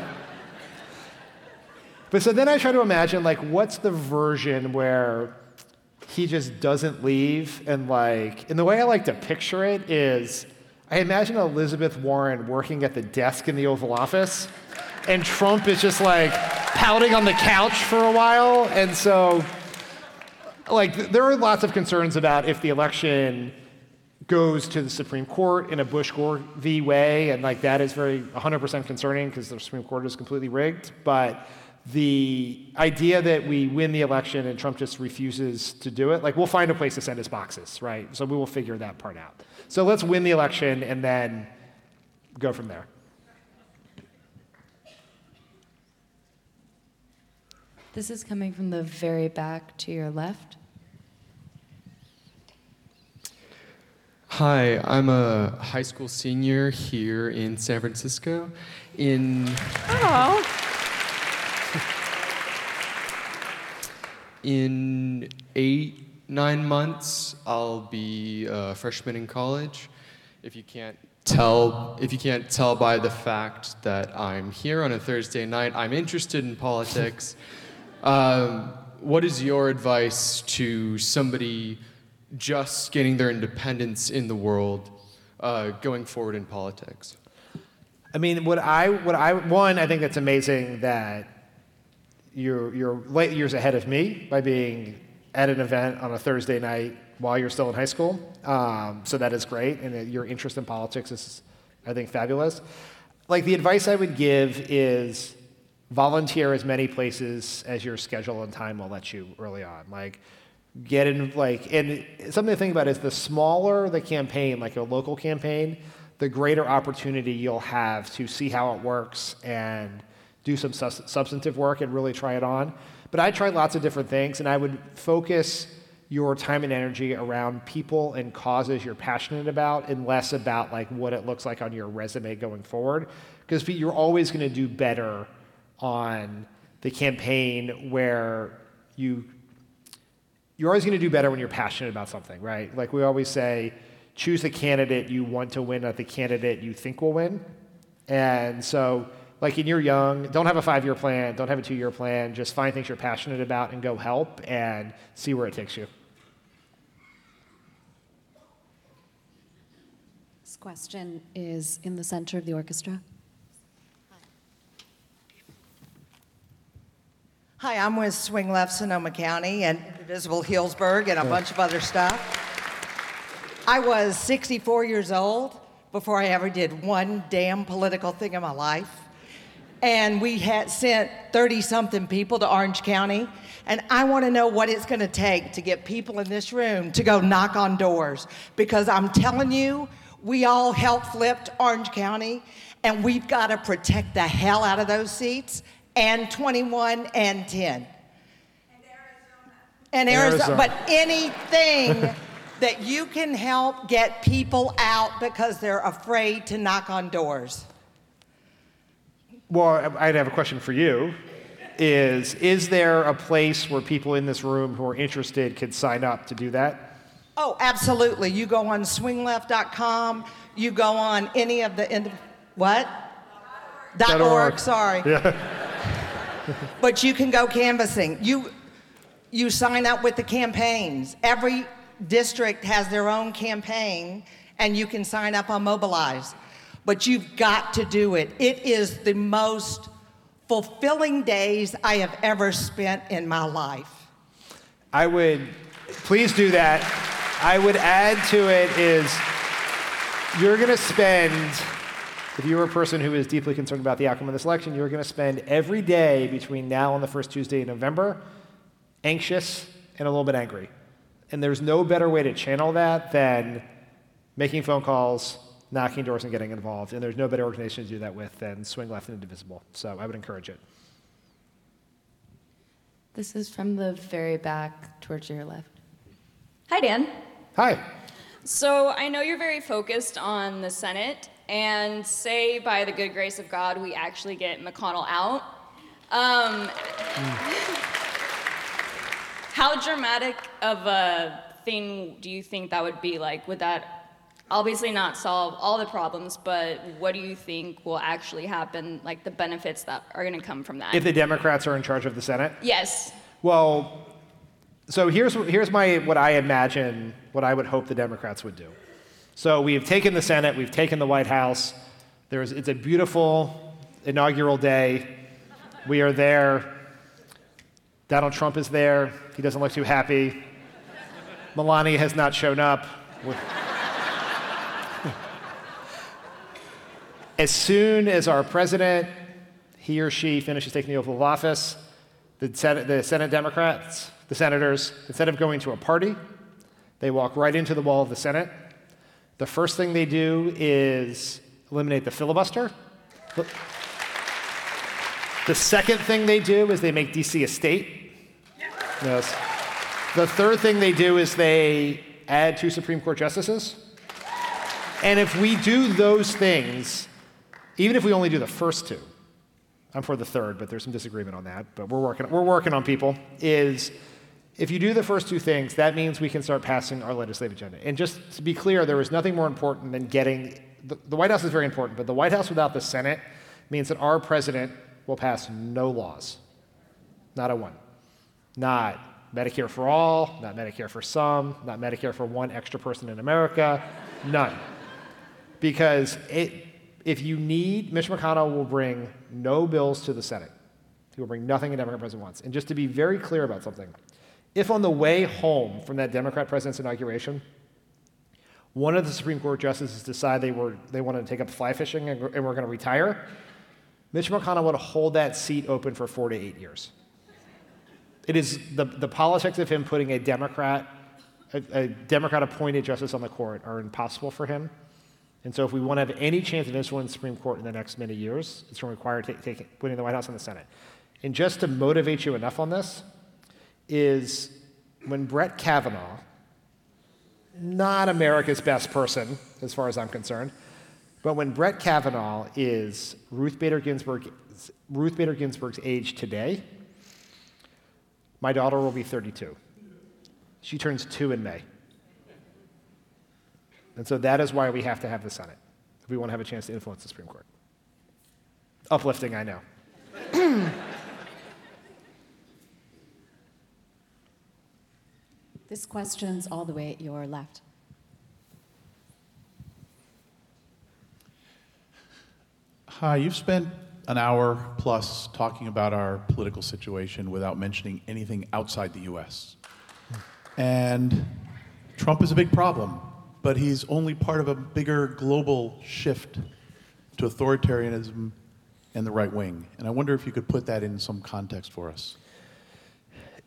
but so then I try to imagine, like, what's the version where he just doesn't leave? And, like, and the way I like to picture it is I imagine Elizabeth Warren working at the desk in the Oval Office, and Trump is just like, pouting on the couch for a while. And so, like, there are lots of concerns about if the election goes to the Supreme Court in a Bush Gore v. way, and like that is very 100% concerning because the Supreme Court is completely rigged. But the idea that we win the election and Trump just refuses to do it, like we'll find a place to send his boxes, right? So we will figure that part out. So let's win the election and then go from there. This is coming from the very back to your left. Hi, I'm a high school senior here in San Francisco. In oh. in eight nine months, I'll be a freshman in college. If you can't tell, if you can't tell by the fact that I'm here on a Thursday night, I'm interested in politics. Um, what is your advice to somebody just getting their independence in the world, uh, going forward in politics? I mean, what I, what I, one, I think that's amazing that you're, you're light years ahead of me by being at an event on a Thursday night while you're still in high school. Um, so that is great, and your interest in politics is, I think, fabulous. Like the advice I would give is volunteer as many places as your schedule and time will let you early on. Like, get in, like, and something to think about is the smaller the campaign, like a local campaign, the greater opportunity you'll have to see how it works and do some substantive work and really try it on. But I tried lots of different things, and I would focus your time and energy around people and causes you're passionate about and less about like what it looks like on your resume going forward because you're always going to do better on the campaign where you you're always going to do better when you're passionate about something, right? Like we always say, choose the candidate you want to win, not the candidate you think will win. And so, like, in you're young, don't have a five year plan, don't have a two year plan, just find things you're passionate about and go help and see where it takes you. This question is in the center of the orchestra. Hi, I'm with Swing Left Sonoma County and Indivisible Healdsburg and a bunch of other stuff. I was 64 years old before I ever did one damn political thing in my life. And we had sent 30 something people to Orange County. And I want to know what it's going to take to get people in this room to go knock on doors. Because I'm telling you, we all helped flip Orange County, and we've got to protect the hell out of those seats and 21 and 10. And Arizona. Arizona. But anything that you can help get people out because they're afraid to knock on doors. Well, I'd have a question for you. Is is there a place where people in this room who are interested could sign up to do that? Oh, absolutely. You go on swingleft.com, you go on any of the ind- what? Dot org, org. sorry. Yeah. But you can go canvassing. You you sign up with the campaigns. Every district has their own campaign and you can sign up on Mobilize. But you've got to do it. It is the most fulfilling days I have ever spent in my life. I would please do that. I would add to it is you're going to spend if you were a person who is deeply concerned about the outcome of this election, you're going to spend every day between now and the first Tuesday in November anxious and a little bit angry. And there's no better way to channel that than making phone calls, knocking doors, and getting involved. And there's no better organization to do that with than Swing Left and Indivisible. So I would encourage it. This is from the very back towards your left. Hi, Dan. Hi. So I know you're very focused on the Senate, and say by the good grace of God we actually get McConnell out. Um, how dramatic of a thing do you think that would be? Like, would that obviously not solve all the problems, but what do you think will actually happen? Like the benefits that are going to come from that? If the Democrats are in charge of the Senate, yes. Well, so here's, here's my, what I imagine, what I would hope the Democrats would do. So we've taken the Senate, we've taken the White House. There's, it's a beautiful inaugural day. We are there. Donald Trump is there. He doesn't look too happy. Melania has not shown up. As soon as our president, he or she finishes taking the oath of office, the Senate, the Senate Democrats, the senators, instead of going to a party, they walk right into the wall of the Senate. The first thing they do is eliminate the filibuster. The- second thing they do is they make DC a state. Yes. The third thing they do is they add two Supreme Court justices. And if we do those things, even if we only do the first two, I'm for the third, but there's some disagreement on that, but we're working, we're working on people, is if you do the first two things, that means we can start passing our legislative agenda. And just to be clear, there is nothing more important than getting the, the White House is very important, but the White House without the Senate means that our president will pass no laws. Not a one. Not Medicare for all, not Medicare for some, not Medicare for one extra person in America, none. Because it, if you need, Mitch McConnell will bring no bills to the Senate. He will bring nothing a Democrat president wants. And just to be very clear about something, if on the way home from that Democrat president's inauguration, one of the Supreme Court justices decide they were they wanted to take up fly fishing and, and were going to retire, Mitch McConnell would hold that seat open for four to eight years. It is the, the politics of him putting a Democrat, a, a Democrat appointed justice on the court are impossible for him. And so if we want to have any chance of influencing the Supreme Court in the next many years, it's going to require taking, putting the White House and the Senate. And just to motivate you enough on this, is when Brett Kavanaugh, not America's best person, as far as I'm concerned, but when Brett Kavanaugh is Ruth Bader Ginsburg, Ruth Bader Ginsburg's age today, my daughter will be 32. She turns two in May. And so that is why we have to have the Senate, if we want to have a chance to influence the Supreme Court. Uplifting, I know. This question's all the way at your left. Hi, you've spent an hour plus talking about our political situation without mentioning anything outside the US. And Trump is a big problem, but he's only part of a bigger global shift to authoritarianism and the right wing. And I wonder if you could put that in some context for us.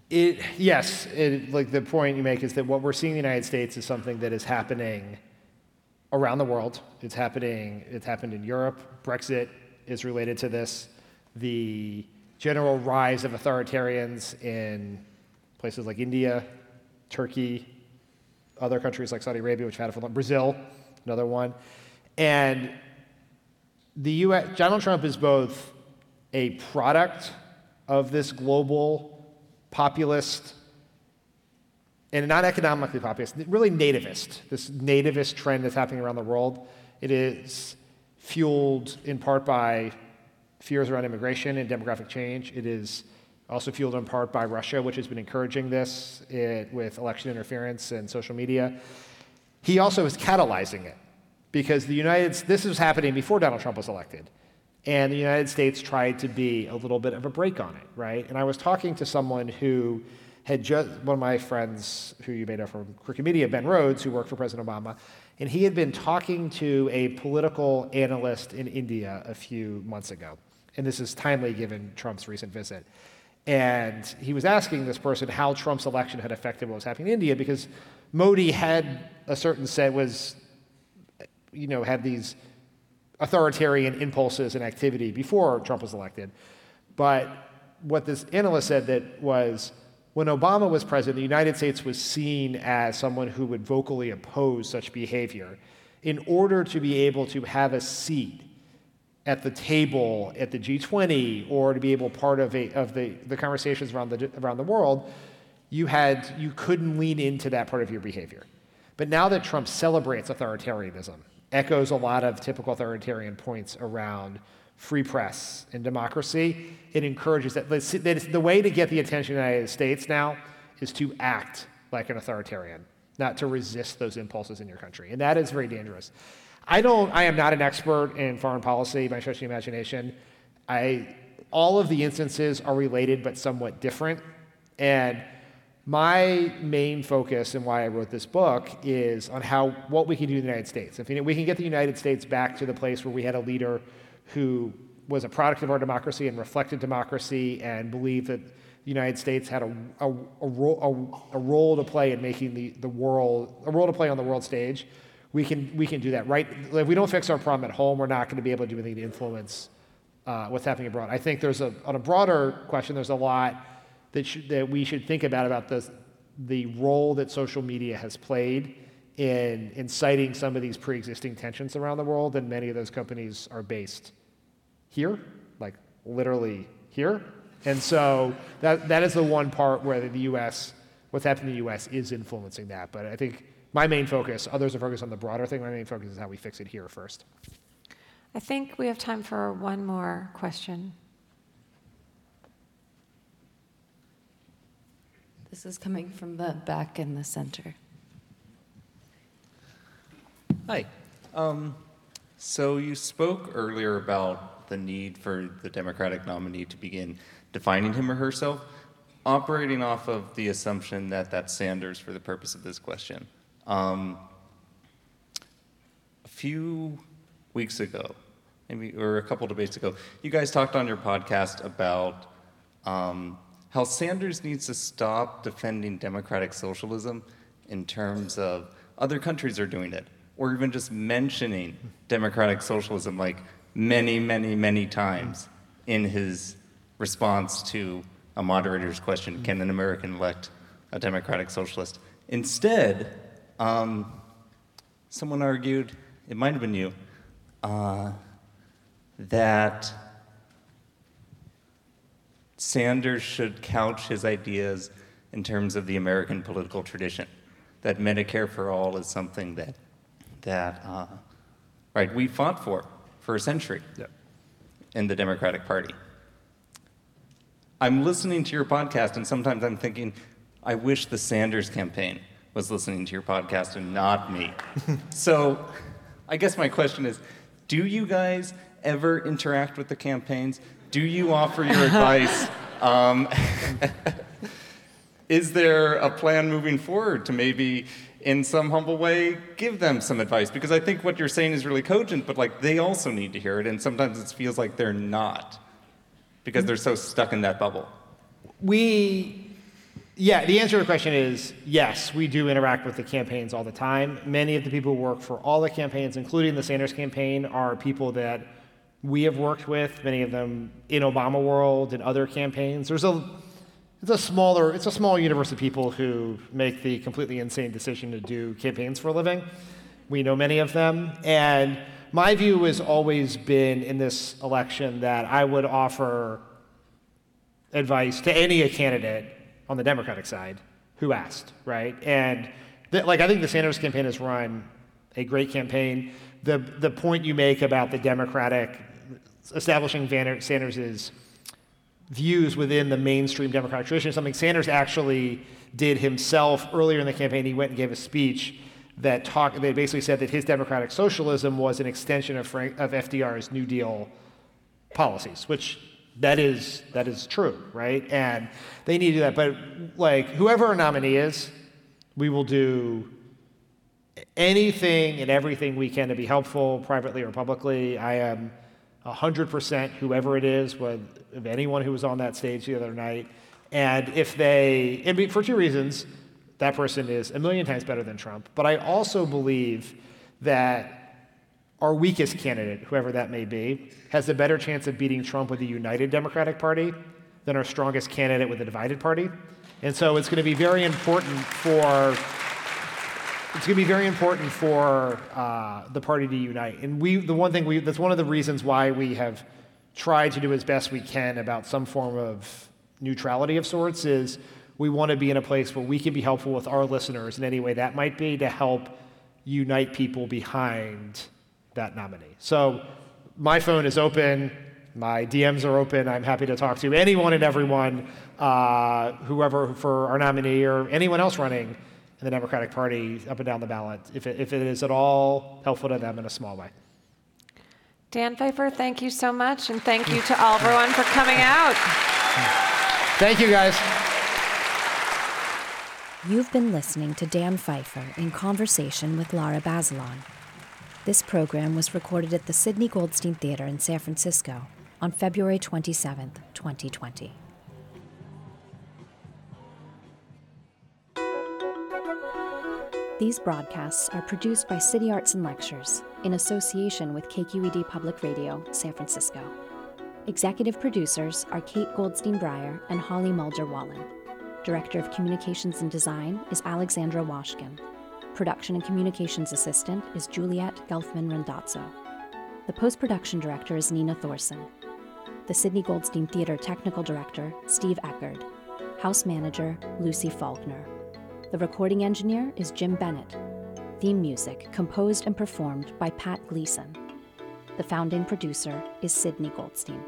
It, yes, it, like the point you make is that what we're seeing in the United States is something that is happening around the world. It's happening, it's happened in Europe. Brexit is related to this. The general rise of authoritarians in places like India, Turkey, other countries like Saudi Arabia, which had it for long, Brazil, another one. And the US, Donald Trump is both a product of this global populist and not economically populist, really nativist, this nativist trend that's happening around the world. It is fueled in part by fears around immigration and demographic change. It is also fueled in part by Russia, which has been encouraging this it, with election interference and social media. He also is catalyzing it because the United this was happening before Donald Trump was elected. And the United States tried to be a little bit of a brake on it, right? And I was talking to someone who had just, one of my friends who you may know from Crooked Media, Ben Rhodes, who worked for President Obama, and he had been talking to a political analyst in India a few months ago. And this is timely given Trump's recent visit. And he was asking this person how Trump's election had affected what was happening in India because Modi had a certain set, was, you know, had these authoritarian impulses and activity before Trump was elected. But what this analyst said that was when Obama was president, the United States was seen as someone who would vocally oppose such behavior in order to be able to have a seat at the table at the G20 or to be able part of, a, of the, the conversations around the, around the world, you, had, you couldn't lean into that part of your behavior. But now that Trump celebrates authoritarianism, echoes a lot of typical authoritarian points around free press and democracy. It encourages that, the way to get the attention of the United States now is to act like an authoritarian, not to resist those impulses in your country. And that is very dangerous. I don't, I am not an expert in foreign policy by stretch of imagination. I, all of the instances are related but somewhat different. And my main focus and why I wrote this book is on how what we can do in the United States. If we can get the United States back to the place where we had a leader who was a product of our democracy and reflected democracy and believed that the United States had a, a, a, role, a, role to play in making the, the world, a role to play on the world stage, we can, we can do that, right? If we don't fix our problem at home, we're not going to be able to do anything to influence uh, what's happening abroad. I think there's a, on a broader question, there's a lot that, that we should think about about the, the role that social media has played in inciting some of these pre-existing tensions around the world, and many of those companies are based here, like literally here. And so that, that is the one part where the U.S., what's happening in the U.S. is influencing that. But I think my main focus, others are focused on the broader thing, my main focus is how we fix it here first. I think we have time for one more question. This is coming from the back in the center. Hi. Um, so you spoke earlier about the need for the Democratic nominee to begin defining him or herself, operating off of the assumption that that's Sanders for the purpose of this question. Um, a few weeks ago, maybe or a couple debates ago, you guys talked on your podcast about um, how Sanders needs to stop defending democratic socialism in terms of other countries are doing it, or even just mentioning democratic socialism like many, many, many times in his response to a moderator's question Can an American elect a democratic socialist? Instead, um, someone argued, it might have been you, uh, that Sanders should couch his ideas in terms of the American political tradition. That Medicare for all is something that, that uh, right, we fought for for a century in the Democratic Party. I'm listening to your podcast, and sometimes I'm thinking, I wish the Sanders campaign was listening to your podcast and not me. so I guess my question is do you guys ever interact with the campaigns? Do you offer your advice? Um, is there a plan moving forward to maybe, in some humble way, give them some advice? Because I think what you're saying is really cogent, but like they also need to hear it, and sometimes it feels like they're not because they're so stuck in that bubble. We, yeah, the answer to the question is yes, we do interact with the campaigns all the time. Many of the people who work for all the campaigns, including the Sanders campaign, are people that we have worked with, many of them in Obama world and other campaigns. There's a it's a smaller it's a small universe of people who make the completely insane decision to do campaigns for a living. We know many of them and my view has always been in this election that I would offer advice to any candidate on the Democratic side who asked, right? And like I think the Sanders campaign has run a great campaign. The the point you make about the Democratic establishing Sanders' views within the mainstream Democratic tradition, something Sanders actually did himself earlier in the campaign. He went and gave a speech that talked, they basically said that his democratic socialism was an extension of, Frank, of FDR's New Deal policies, which that is that is true, right? And they need to do that. But like whoever our nominee is, we will do anything and everything we can to be helpful, privately or publicly. I am 100% whoever it is, with, of anyone who was on that stage the other night. And if they, and for two reasons, that person is a million times better than Trump. But I also believe that our weakest candidate, whoever that may be, has a better chance of beating Trump with a united Democratic Party than our strongest candidate with a divided party. And so it's going to be very important for it's going to be very important for uh, the party to unite. And we, the one thing we, that's one of the reasons why we have tried to do as best we can about some form of neutrality of sorts is we want to be in a place where we can be helpful with our listeners in any way that might be to help unite people behind that nominee. So my phone is open. My DMs are open. I'm happy to talk to anyone and everyone, uh, whoever for our nominee or anyone else running in the Democratic Party up and down the ballot, if it, if it is at all helpful to them in a small way. Dan Pfeiffer, thank you so much, and thank you to all everyone for coming out. Thank you, guys. You've been listening to Dan Pfeiffer in conversation with Lara Bazelon. This program was recorded at the Sydney Goldstein Theater in San Francisco on February 27, 2020. These broadcasts are produced by City Arts and Lectures in association with KQED Public Radio, San Francisco. Executive producers are Kate Goldstein Breyer and Holly Mulder Wallen. Director of Communications and Design is Alexandra Washkin. Production and Communications Assistant is Juliet Gelfman Randazzo. The post production director is Nina Thorson. The Sydney Goldstein Theater Technical Director, Steve Eckerd. House Manager, Lucy Faulkner. The recording engineer is Jim Bennett. Theme music composed and performed by Pat Gleason. The founding producer is Sydney Goldstein.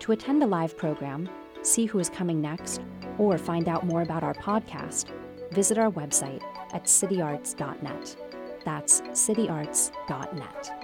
To attend a live program, see who is coming next, or find out more about our podcast, visit our website at cityarts.net. That's cityarts.net.